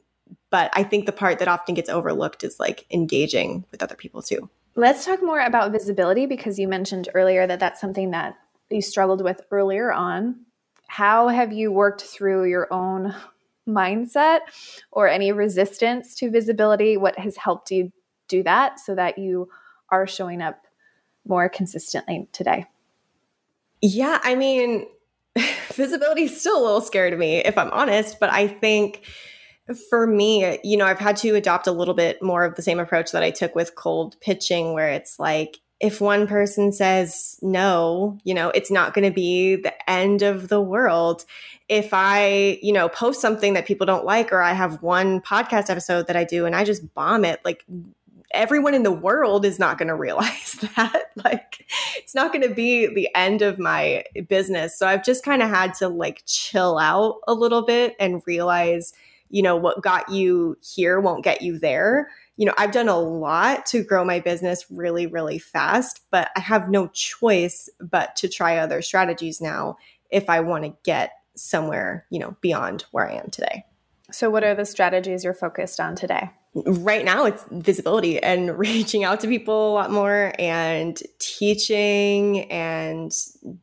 but I think the part that often gets overlooked is like engaging with other people too. Let's talk more about visibility because you mentioned earlier that that's something that you struggled with earlier on. How have you worked through your own mindset or any resistance to visibility? What has helped you do that so that you are showing up more consistently today? Yeah, I mean, (laughs) visibility is still a little scary to me, if I'm honest, but I think for me, you know, I've had to adopt a little bit more of the same approach that I took with cold pitching, where it's like, if one person says no, you know, it's not going to be the end of the world. If I, you know, post something that people don't like, or I have one podcast episode that I do and I just bomb it, like everyone in the world is not going to realize (laughs) that. like, it's not going to be the end of my business. So I've just kind of had to like chill out a little bit and realize, you know, what got you here won't get you there. You know, I've done a lot to grow my business really, really fast, but I have no choice but to try other strategies now if I want to get somewhere, you know, beyond where I am today. So, what are the strategies you're focused on today? Right now, it's visibility and (laughs) reaching out to people a lot more and teaching and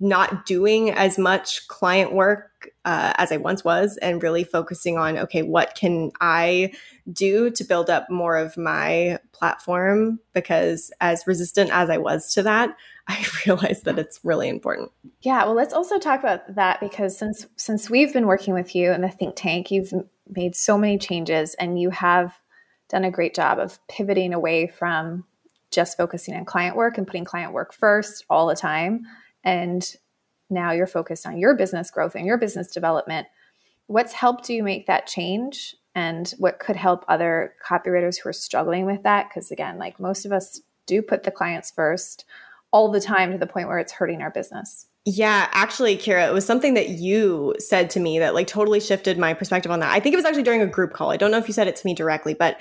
not doing as much client work uh, as I once was, and really focusing on okay, what can I do to build up more of my platform? Because as resistant as I was to that, (laughs) I realized that it's really important. Yeah, well, let's also talk about that because since since we've been working with you in the think tank, you've made so many changes and you have done a great job of pivoting away from just focusing on client work and putting client work first all the time. And now you're focused on your business growth and your business development. What's helped you make that change? And what could help other copywriters who are struggling with that? Because again, like most of us do put the clients first all the time to the point where it's hurting our business. Yeah, actually, Kira, it was something that you said to me that like totally shifted my perspective on that. I think it was actually during a group call. I don't know if you said it to me directly, but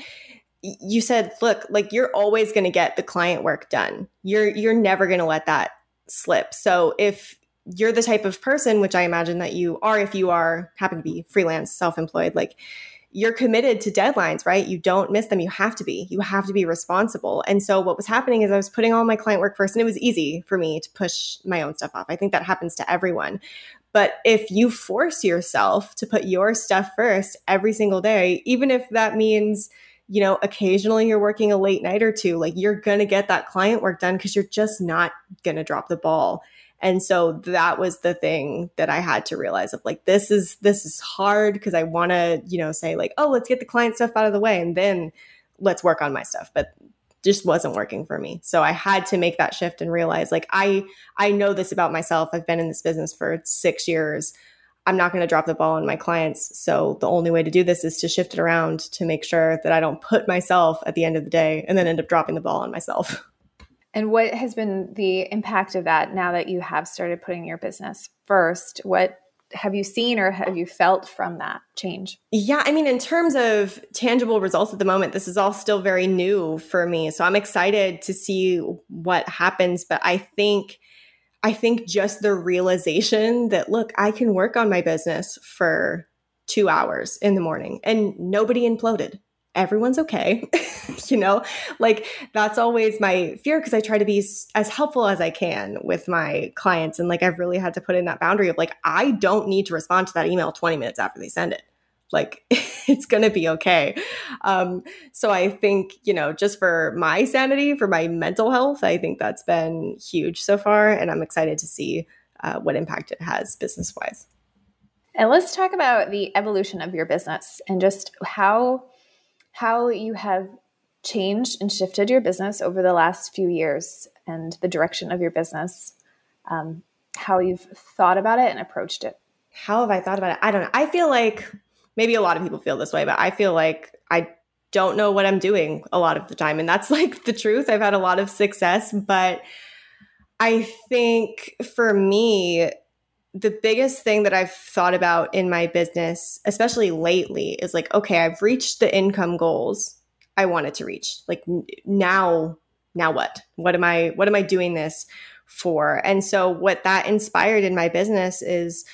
you said, "Look, like you're always going to get the client work done. You're you're never going to let that slip. So if you're the type of person, which I imagine that you are, if you are happen to be freelance, self-employed, like you're committed to deadlines, right? You don't miss them. You have to be. You have to be responsible. And so what was happening is I was putting all my client work first and it was easy for me to push my own stuff off. I think that happens to everyone. But if you force yourself to put your stuff first every single day, even if that means, you know, occasionally you're working a late night or two, like you're going to get that client work done because you're just not going to drop the ball. And so that was the thing that I had to realize of like, this is, this is hard because I want to, you know, say like, oh, let's get the client stuff out of the way and then let's work on my stuff. But just wasn't working for me. So I had to make that shift and realize like, I, I know this about myself. I've been in this business for six years. I'm not going to drop the ball on my clients. So the only way to do this is to shift it around to make sure that I don't put myself at the end of the day and then end up dropping the ball on myself. (laughs) And what has been the impact of that now that you have started putting your business first? What have you seen or have you felt from that change? Yeah, I mean, in terms of tangible results at the moment, this is all still very new for me. So I'm excited to see what happens. But I think, I think just the realization that, look, I can work on my business for two hours in the morning and nobody imploded everyone's okay. (laughs) you know, like that's always my fear because I try to be as helpful as I can with my clients. And like I've really had to put in that boundary of like, I don't need to respond to that email 20 minutes after they send it. Like (laughs) it's going to be okay. Um, so I think, you know, just for my sanity, for my mental health, I think that's been huge so far. And I'm excited to see uh, what impact it has business wise. And let's talk about the evolution of your business and just how how you have changed and shifted your business over the last few years and the direction of your business, um, how you've thought about it and approached it. How have I thought about it? I don't know. I feel like maybe a lot of people feel this way, but I feel like I don't know what I'm doing a lot of the time. And that's (laughs) like the truth. I've had a lot of success, but I think for me, the biggest thing that I've thought about in my business, especially lately, is like, okay, I've reached the income goals I wanted to reach. Like now, now what? What am I what am I doing this for? And so what that inspired in my business is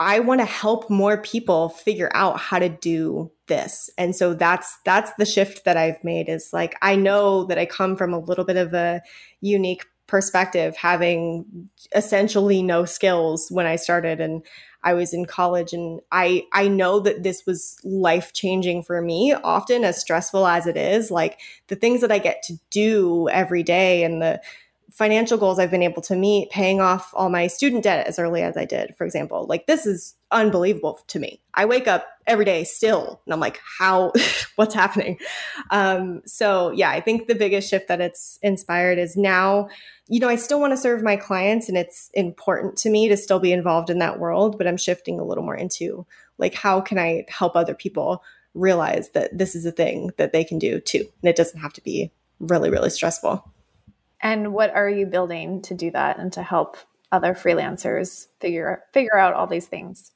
I want to help more people figure out how to do this. And so that's that's the shift that I've made is like I know that I come from a little bit of a unique perspective, having essentially no skills when I started and I was in college. And I I know that this was life changing for me often as stressful as it is like the things that I get to do every day and the financial goals I've been able to meet, paying off all my student debt as early as I did, for example. Like this is unbelievable to me. I wake up every day still and I'm like, how, (laughs) what's happening? Um, so yeah, I think the biggest shift that it's inspired is now, you know, I still want to serve my clients and it's important to me to still be involved in that world, but I'm shifting a little more into like, how can I help other people realize that this is a thing that they can do too? And it doesn't have to be really, really stressful. And what are you building to do that and to help other freelancers figure figure out all these things?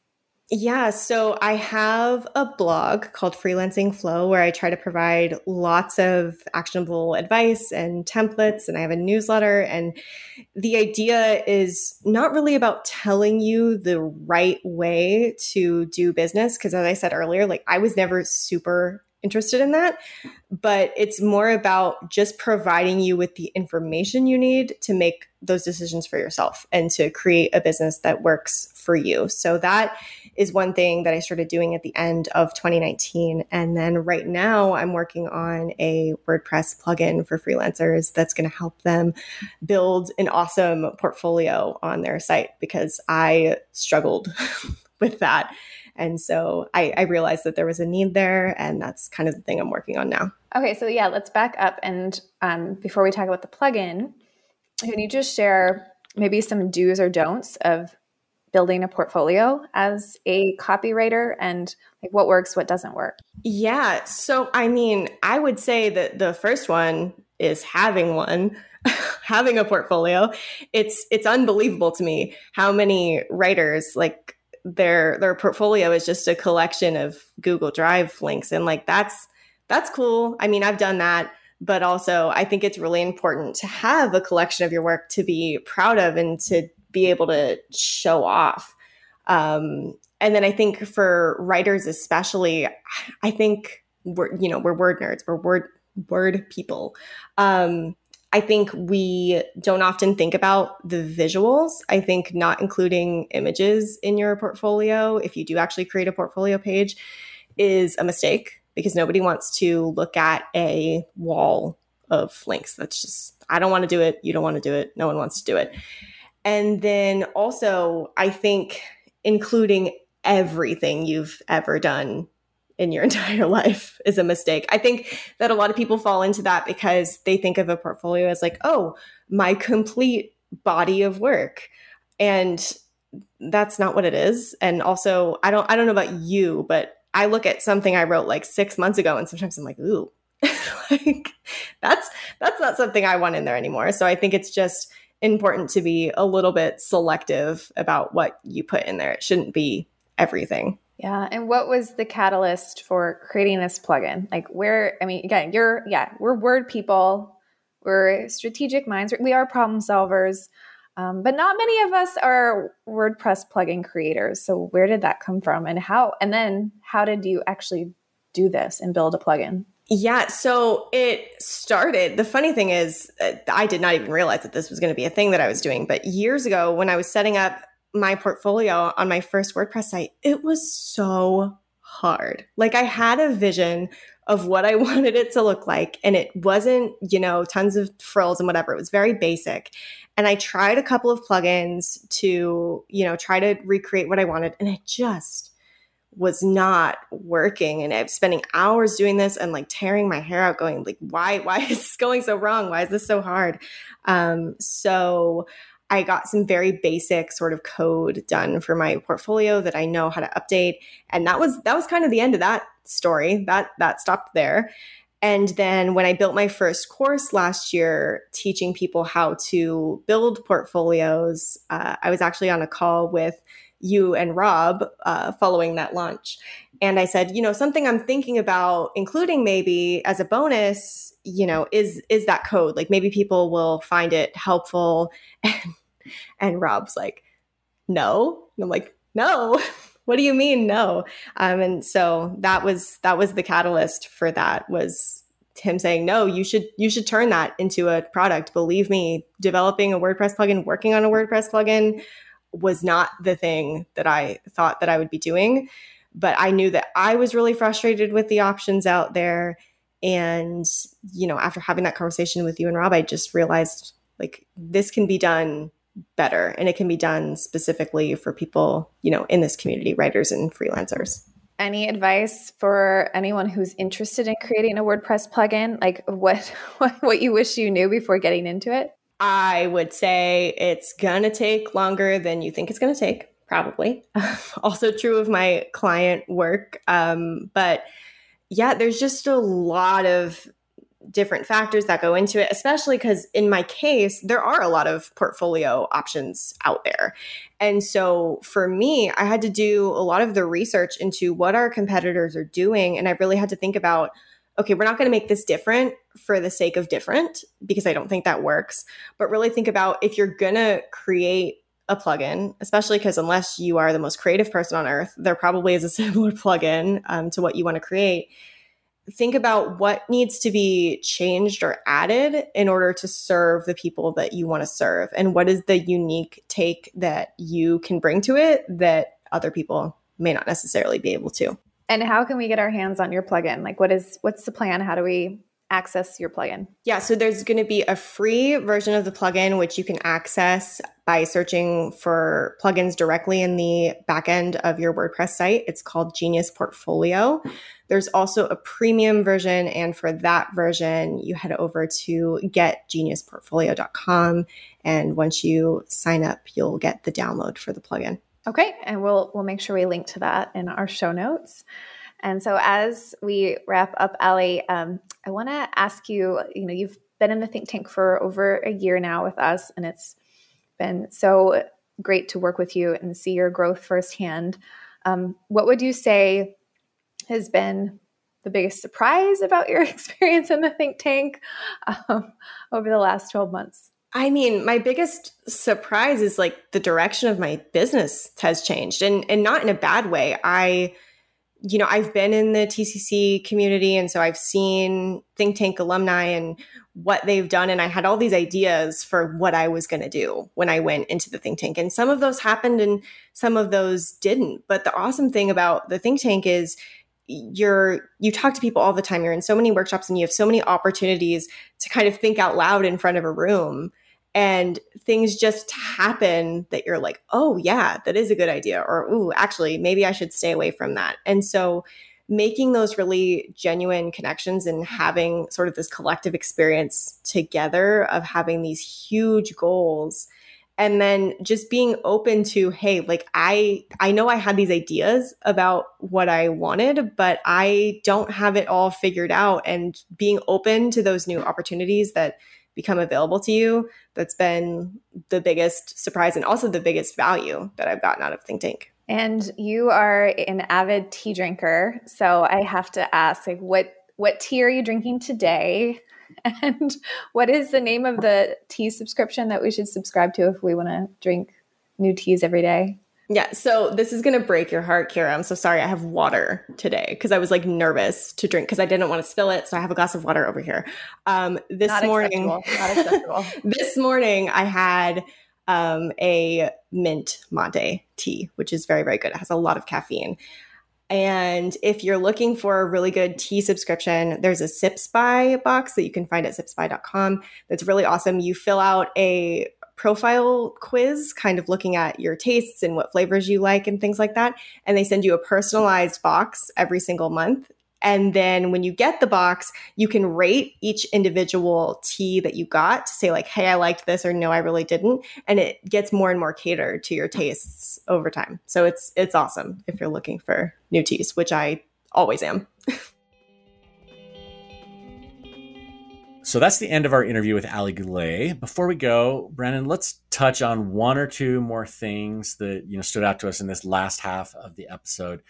Yeah, so I have a blog called Freelancing Flow where I try to provide lots of actionable advice and templates, and I have a newsletter. And the idea is not really about telling you the right way to do business, because as I said earlier, like I was never super interested in that. But it's more about just providing you with the information you need to make those decisions for yourself and to create a business that works for you. So that is one thing that I started doing at the end of 2019. And then right now, I'm working on a WordPress plugin for freelancers that's going to help them build an awesome portfolio on their site because I struggled (laughs) with that and so I, I realized that there was a need there, and that's kind of the thing I'm working on now. Okay, so yeah, let's back up. And um, before we talk about the plugin, can you just share maybe some do's or don'ts of building a portfolio as a copywriter and like what works, what doesn't work? Yeah. So, I mean, I would say that the first one is having one. (laughs) having a portfolio it's it's unbelievable to me how many writers like their their portfolio is just a collection of Google Drive links and like that's that's cool. I mean, I've done that, but also I think it's really important to have a collection of your work to be proud of and to be able to show off. Um, and then I think for writers especially, I think we're you know we're word nerds, we're word word people. Um, I think we don't often think about the visuals. I think not including images in your portfolio, if you do actually create a portfolio page, is a mistake because nobody wants to look at a wall of links. That's just, I don't want to do it. You don't want to do it. No one wants to do it. And then also, I think including everything you've ever done in your (laughs) entire life is a mistake. I think that a lot of people fall into that because they think of a portfolio as like, oh, my complete body of work. And that's not what it is. And also, I don't I don't know about you, but I look at something I wrote like 6 months ago and sometimes I'm like, ooh. (laughs) like that's that's not something I want in there anymore. So I think it's just important to be a little bit selective about what you put in there. It shouldn't be everything. Yeah. And what was the catalyst for creating this plugin? Like, where, I mean, again, you're, yeah, we're word people, we're strategic minds, we are problem solvers, um, but not many of us are WordPress plugin creators. So, where did that come from and how? And then, how did you actually do this and build a plugin? Yeah, so it started. The funny thing is, uh, I did not even realize that this was going to be a thing that I was doing. But years ago, when I was setting up my portfolio on my first WordPress site, it was so hard. Like I had a vision of what I (laughs) wanted it to look like, and it wasn't, you know, tons of frills and whatever. It was very basic. And I tried a couple of plugins to, you know, try to recreate what I wanted, and it just was not working and i'm spending hours doing this and like tearing my hair out going like why why is this going so wrong why is this so hard um so I got some very basic sort of code done for my portfolio that I know how to update. And that was that was kind of the end of that story. That that stopped there. And then when I built my first course last year, teaching people how to build portfolios, uh, I was actually on a call with you and Rob uh, following that launch. And I said, you know, something I'm thinking about including maybe as a bonus, you know, is is that code. Like maybe people will find it helpful. (laughs) and Rob's like, no. And I'm like, no. (laughs) what do you mean no? Um, and so that was that was the catalyst for that was him saying no you should you should turn that into a product believe me developing a wordpress plugin working on a wordpress plugin was not the thing that i thought that i would be doing but i knew that i was really frustrated with the options out there and you know after having that conversation with you and rob i just realized like this can be done better and it can be done specifically for people you know in this community writers and freelancers. Any advice for anyone who's interested in creating a wordpress plugin? Like what (laughs) what, what you wish you knew before getting into it? I would say it's gonna take longer than you think it's gonna take probably. (laughs) Also true of my client work um, but yeah there's just a lot of different factors that go into it, especially because in my case, there are a lot of portfolio options out there. And so for me, I had to do a lot of the research into what our competitors are doing. And I really had to think about okay, we're not going to make this different for the sake of different because I don't think that works. But really think about if you're going to create a plugin, especially because unless you are the most creative person on earth, there probably is a (laughs) similar plugin um, to what you want to create think about what needs to be changed or added in order to serve the people that you want to serve and what is the unique take that you can bring to it that other people may not necessarily be able to. And how can we get our hands on your plugin? Like what is what's the plan? How do we access your plugin? Yeah, so there's going to be a free version of the plugin, which you can access by searching for plugins directly in the backend of your WordPress site. It's called Genius Portfolio. There's also a premium version, and for that version, you head over to getgeniusportfolio.com. And once you sign up, you'll get the download for the plugin. Okay, and we'll we'll make sure we link to that in our show notes. And so, as we wrap up, Aly, um, I want to ask you. You know, you've been in the think tank for over a year now with us, and it's been so great to work with you and see your growth firsthand. Um, what would you say has been the biggest surprise about your (laughs) experience in the think tank um, over the last 12 months? I mean, my biggest surprise is like the direction of my business has changed and and not in a bad way. I you know, I've been in the TCC community and so I've seen think tank alumni and what they've done and I had all these ideas for what I was going to do when I went into the think tank and some of those happened and some of those didn't. But the awesome thing about the think tank is you're you talk to people all the time you're in so many workshops and you have so many opportunities to kind of think out loud in front of a room and things just happen that you're like, oh, yeah, that is a good idea. Or, ooh, actually, maybe I should stay away from that. And so, making those really genuine connections and having sort of this collective experience together of having these huge goals and then just being open to hey like i i know i had these ideas about what i wanted but i don't have it all figured out and being open to those new opportunities that become available to you that's been the biggest surprise and also the biggest value that I've gotten out of Think Tank. And you are an avid tea drinker, so I have to ask like what what tea are you drinking today? (laughs) And what is the name of the tea subscription that we should subscribe to if we want to drink new teas every day? Yeah, so this is gonna break your heart, Kira. I'm so sorry. I have water today because I was like nervous to drink because I didn't want to spill it. So I have a glass of water over here. Um, this Not morning, acceptable. (laughs) this morning, I had um, a mint mate tea, which is very very good. It has a lot of caffeine. And if you're looking for a really good tea subscription, there's a Sips by box that you can find at sipsby.com. That's really awesome. You fill out a profile quiz, kind of looking at your tastes and what flavors you like and things like that. And they send you a personalized box every single month. And then when you get the box, you can rate each individual tea that you got to say, like, hey, I liked this or no, I really didn't. And it gets more and more catered to your tastes over time. So it's it's awesome if you're looking for new teas, which I always am. (laughs) So that's the end of our interview with Aly Goulet. Before we go, Brandon, let's touch on one or two more things that you know stood out to us in this last half of the episode.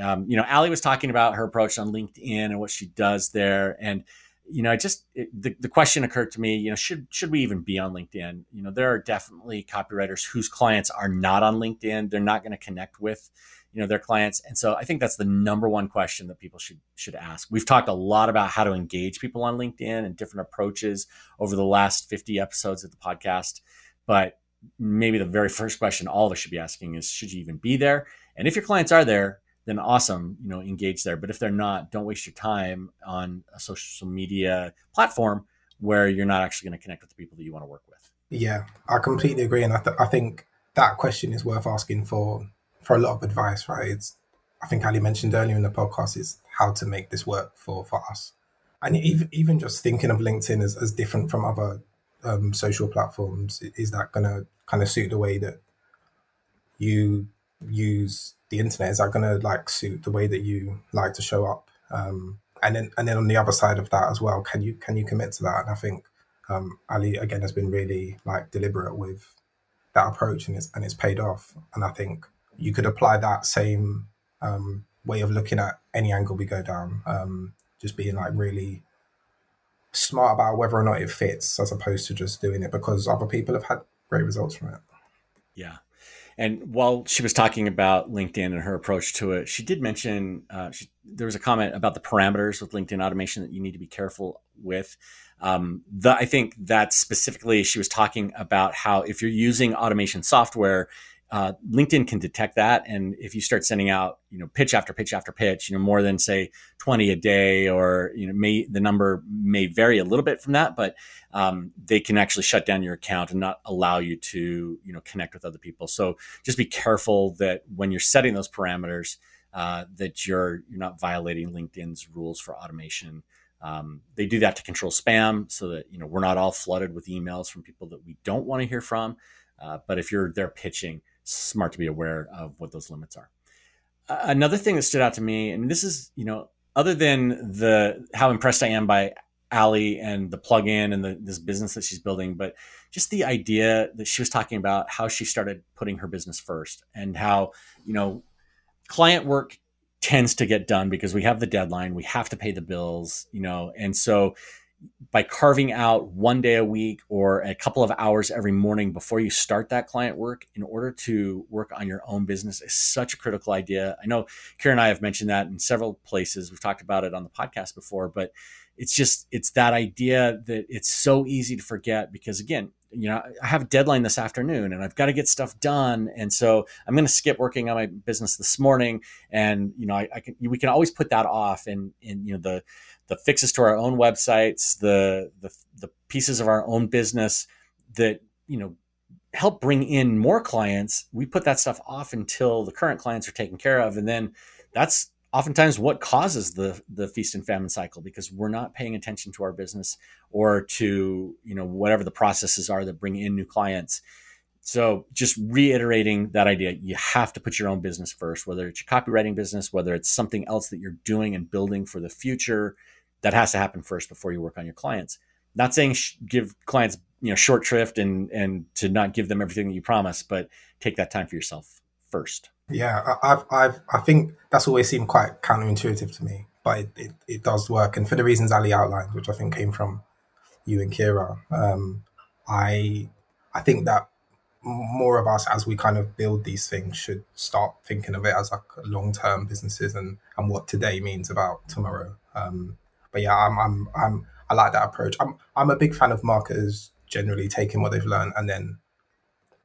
Um, you know, Aly was talking about her approach on LinkedIn and what she does there, and you know, I just it, the, the question occurred to me. You know, should should we even be on LinkedIn? You know, there are definitely copywriters whose clients are not on LinkedIn. They're not going to connect with you know their clients. And so i think that's the number one question that people should should ask. We've talked a lot about how to engage people on linkedin and different approaches over the last 50 episodes of the podcast. But maybe the very first question all of us should be asking is should you even be there? And if your clients are there then awesome you know engage there. But if they're not don't waste your time on a social media platform where you're not actually going to connect with the people that you want to work with. Yeah i completely agree. And I, th- I think that question is worth asking for for a lot of advice, right? It's I think Aly mentioned earlier in the podcast is how to make this work for for us, and even even just thinking of LinkedIn as, as different from other um, social platforms, is that going to kind of suit the way that you use the internet? Is that going to like suit the way that you like to show up? Um, and then and then on the other side of that as well, can you can you commit to that? And I think um, Aly again has been really like deliberate with that approach, and it's and it's paid off. And I think you could apply that same um, way of looking at any angle we go down, um, just being like really smart about whether or not it fits, as opposed to just doing it because other people have had great results from it. Yeah. And while she was talking about LinkedIn and her approach to it, she did mention uh, she, there was a comment about the parameters with LinkedIn automation that you need to be careful with. Um, the, I think that specifically she was talking about how if you're using automation software, uh, LinkedIn can detect that, and if you start sending out, you know, pitch after pitch after pitch, you know, more than say 20 a day, or you know, may the number may vary a little bit from that, but um, they can actually shut down your account and not allow you to, you know, connect with other people. So just be careful that when you're setting those parameters, uh, that you're you're not violating LinkedIn's rules for automation. Um, they do that to control spam, so that you know we're not all flooded with emails from people that we don't want to hear from. Uh, but if you're there pitching, smart to be aware of what those limits are. Another thing that stood out to me, and this is, you know, other than the how impressed I am by Aly and the plug-in and the, this business that she's building, but just the idea that she was talking about how she started putting her business first and how, you know, client work tends to get done because we have the deadline, we have to pay the bills, you know, and so by carving out one day a week or a couple of hours every morning before you start that client work in order to work on your own business is such a critical idea. I know Kira and I have mentioned that in several places. We've talked about it on the podcast before, but it's just it's that idea that it's so easy to forget because again, you know, I have a deadline this afternoon and I've got to get stuff done. And so I'm going to skip working on my business this morning. And, you know, I, I can, we can always put that off and, and, you know, the, the fixes to our own websites, the, the the pieces of our own business that you know help bring in more clients. We put that stuff off until the current clients are taken care of, and then that's oftentimes what causes the the feast and famine cycle because we're not paying attention to our business or to you know whatever the processes are that bring in new clients so just reiterating that idea you have to put your own business first whether it's your copywriting business whether it's something else that you're doing and building for the future that has to happen first before you work on your clients. Not saying sh- give clients you know short shrift and and to not give them everything that you promise, but take that time for yourself first. Yeah, I've I've I think that's always seemed quite counterintuitive to me, but it, it, it does work, and for the reasons Aly outlined, which I think came from you and Kira, um, I I think that more of us as we kind of build these things should start thinking of it as like long term businesses and and what today means about tomorrow. Um, but yeah, I'm, I'm, I'm, I like that approach. I'm, I'm a big fan of marketers generally taking what they've learned and then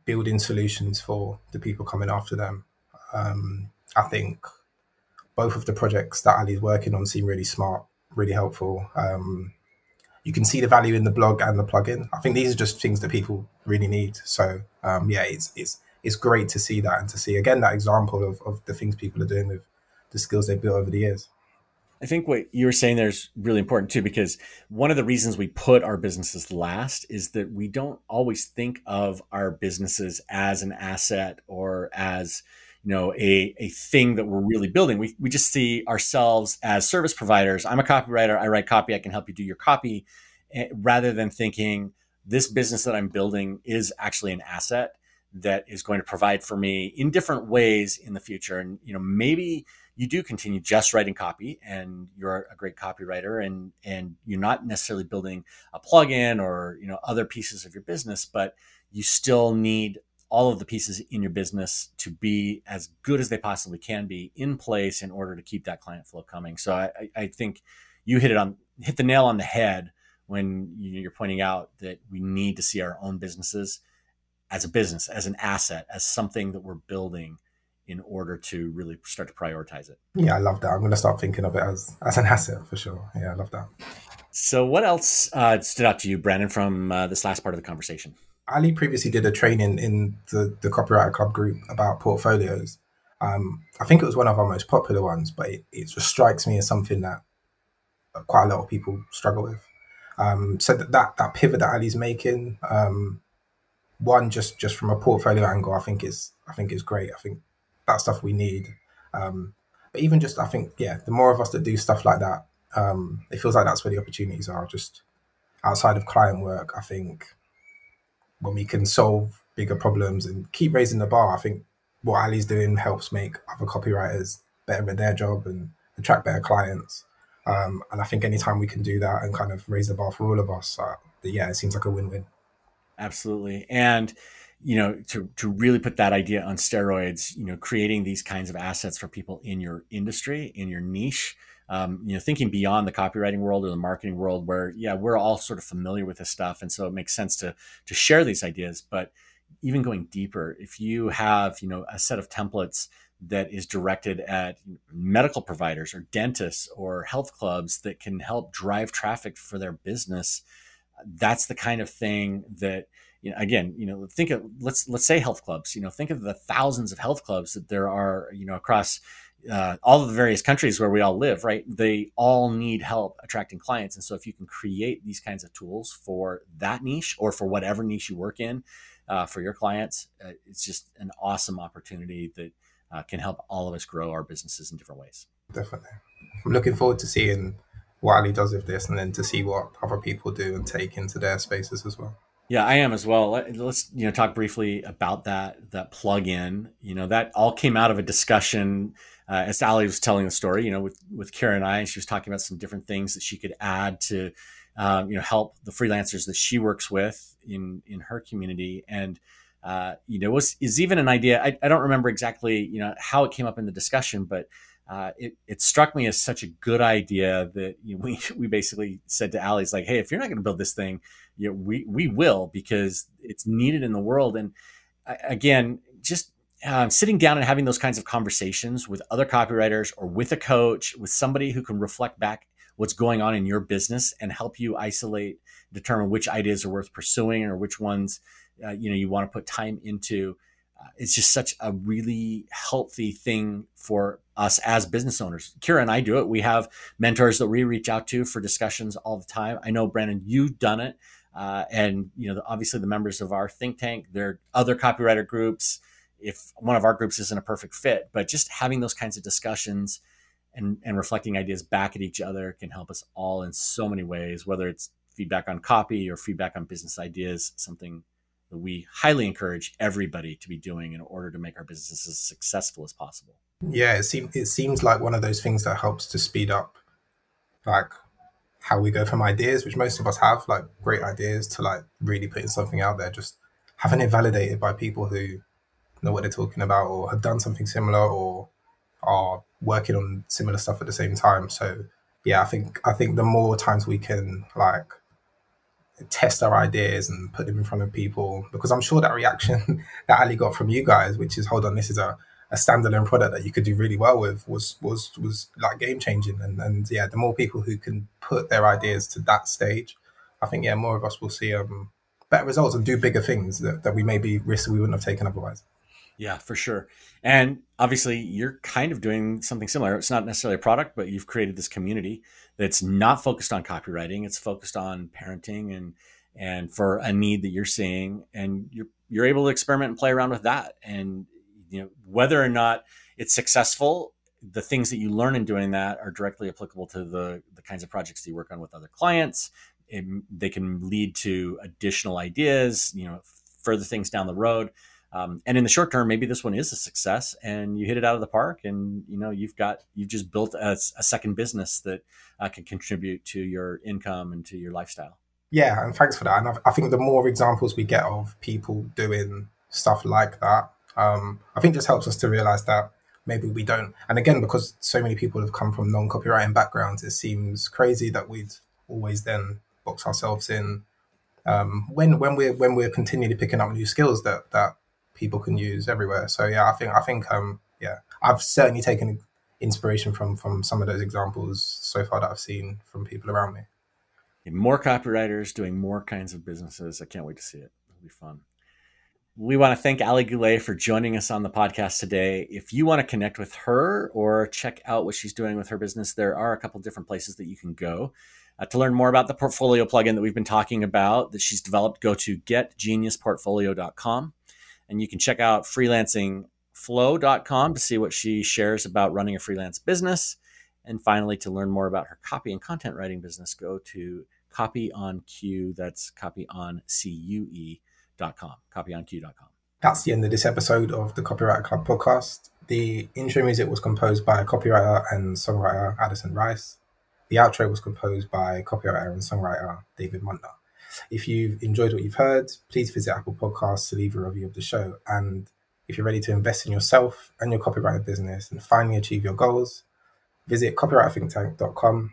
building solutions for the people coming after them. Um, I think both of the projects that Aly's working on seem really smart, really helpful. Um, you can see the value in the blog and the plugin. I think these are just things that people really need. So um, yeah, it's it's it's great to see that and to see again that example of, of the things people are doing with the skills they've built over the years. I think what you were saying there is really important too, because one of the reasons we put our businesses last is that we don't always think of our businesses as an asset or as you know a, a thing that we're really building. We, we just see ourselves as service providers. I'm a copywriter. I write copy. I can help you do your copy, eh, rather than thinking this business that I'm building is actually an asset that is going to provide for me in different ways in the future. And you know maybe you do continue just writing copy and you're a great copywriter and and you're not necessarily building a plugin or you know other pieces of your business but you still need all of the pieces in your business to be as good as they possibly can be in place in order to keep that client flow coming. So i, I think you hit it on hit the nail on the head when you're pointing out that we need to see our own businesses as a business as an asset as something that we're building in order to really start to prioritize it. Yeah, I love that. I'm going to start thinking of it as as an asset for sure. Yeah, I love that. So, what else uh, stood out to you, Brandon, from uh, this last part of the conversation? Aly previously did a training in the the Copywriter Club group about portfolios. Um, I think it was one of our most popular ones, but it, it just strikes me as something that quite a lot of people struggle with. Um, so that, that that pivot that Aly's making, um, one just just from a portfolio angle, I think is I think is great. I think that stuff we need. Um, but even just, I think, yeah, the more of us that do stuff like that, Um, it feels like that's where the opportunities are. Just outside of client work, I think when we can solve bigger problems and keep raising the bar, I think what Aly's doing helps make other copywriters better at their job and attract better clients. Um, and I think anytime we can do that and kind of raise the bar for all of us, uh, yeah, it seems like a win-win. Absolutely. And you know, to to really put that idea on steroids, you know, creating these kinds of assets for people in your industry, in your niche, um, you know, thinking beyond the copywriting world or the marketing world, where yeah, we're all sort of familiar with this stuff, and so it makes sense to to share these ideas. But even going deeper, if you have you know a set of templates that is directed at medical providers or dentists or health clubs that can help drive traffic for their business, that's the kind of thing that you know, again, you know, think of let's let's say health clubs. You know, think of the thousands of health clubs that there are. You know, across uh, all of the various countries where we all live, right? They all need help attracting clients. And so if you can create these kinds of tools for that niche or for whatever niche you work in uh, for your clients, uh, it's just an awesome opportunity that uh, can help all of us grow our businesses in different ways. Definitely. I'm looking forward to seeing what Aly does with this and then to see what other people do and take into their spaces as well. Yeah, I am as well. Let's you know talk briefly about that that plugin. You know that all came out of a discussion uh, as Aly was telling the story. You know with with Kira and I, and she was talking about some different things that she could add to um, you know help the freelancers that she works with in in her community. And uh, you know was is even an idea. I, I don't remember exactly you know how it came up in the discussion, but uh, it, it struck me as such a good idea that you know, (laughs) we, we basically said to Aly, like, hey, if you're not going to build this thing, you know, we, we will because it's needed in the world. And again, just um, sitting down and having those kinds of conversations with other copywriters or with a coach, with somebody who can reflect back what's going on in your business and help you isolate, determine which ideas are worth pursuing or which ones, uh, you know, you want to put time into uh, it's just such a really healthy thing for us as business owners. Kira and I do it. We have mentors that we reach out to for discussions all the time. I know Brandon, you've done it, uh, and you know obviously the members of our think tank. There are other copywriter groups. If one of our groups isn't a perfect fit, but just having those kinds of discussions and and reflecting ideas back at each other can help us all in so many ways. Whether it's feedback on copy or feedback on business ideas, something that we highly encourage everybody to be doing in order to make our businesses as successful as possible. Yeah, it seems it seems like one of those things that helps to speed up like how we go from ideas, which most of us have, like great ideas, to like really putting something out there, just having it validated by people who know what they're talking about or have done something similar or are working on similar stuff at the same time. So yeah, I think I think the more times we can like test our ideas and put them in front of people because I'm sure that reaction (laughs) that Aly got from you guys, which is hold on, this is a, a standalone product that you could do really well with, was was was like game changing. And and yeah, the more people who can put their ideas to that stage, I think yeah, more of us will see um better results and do bigger things that, that we maybe risk we wouldn't have taken otherwise. Yeah, for sure. And obviously, you're kind of doing something similar. It's not necessarily a product, but you've created this community that's not focused on copywriting. It's focused on parenting and and for a need that you're seeing, and you're you're able to experiment and play around with that. And you know whether or not it's successful, the things that you learn in doing that are directly applicable to the the kinds of projects that you work on with other clients. It, they can lead to additional ideas, you know, further things down the road. Um, and in the short term, maybe this one is a success and you hit it out of the park and, you know, you've got, you've just built a, a second business that uh, can contribute to your income and to your lifestyle. Yeah. And thanks for that. And I, I think the more examples we get of people doing stuff like that, um, I think just helps us to realize that maybe we don't. And again, because so many people have come from non copywriting backgrounds, it seems crazy that we'd always then box ourselves in um, when when we're when we're continually picking up new skills that that people can use everywhere. So yeah, I think I think um yeah, I've certainly taken inspiration from from some of those examples so far that I've seen from people around me. More copywriters doing more kinds of businesses. I can't wait to see it. It'll be fun. We want to thank Aly Goulet for joining us on the podcast today. If you want to connect with her or check out what she's doing with her business, there are a couple different places that you can go. Uh, to learn more about the portfolio plugin that we've been talking about that she's developed, go to getgeniusportfolio.com. And you can check out freelancingflow.com to see what she shares about running a freelance business. And finally, to learn more about her copy and content writing business, go to Copy on. That's copyoncue.com. Copyoncue.com. That's the end of this episode of the Copywriter Club podcast. The intro music was composed by copywriter and songwriter Addison Rice. The outro was composed by copywriter and songwriter David Munter. If you've enjoyed what you've heard, please visit Apple Podcasts to leave a review of the show. And if you're ready to invest in yourself and your copyright business and finally achieve your goals, visit copywriterthinktank.com.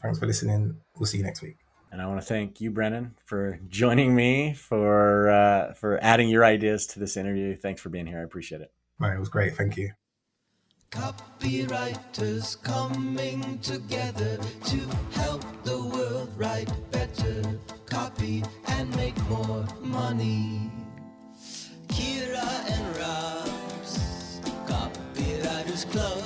Thanks for listening. We'll see you next week. And I want to thank you, Brennan, for joining me for uh, for adding your ideas to this interview. Thanks for being here. I appreciate it. Right, it was great. Thank you. Copywriters coming together to help the world write better, copy and make more money. Kira and Rob's Copywriters Club.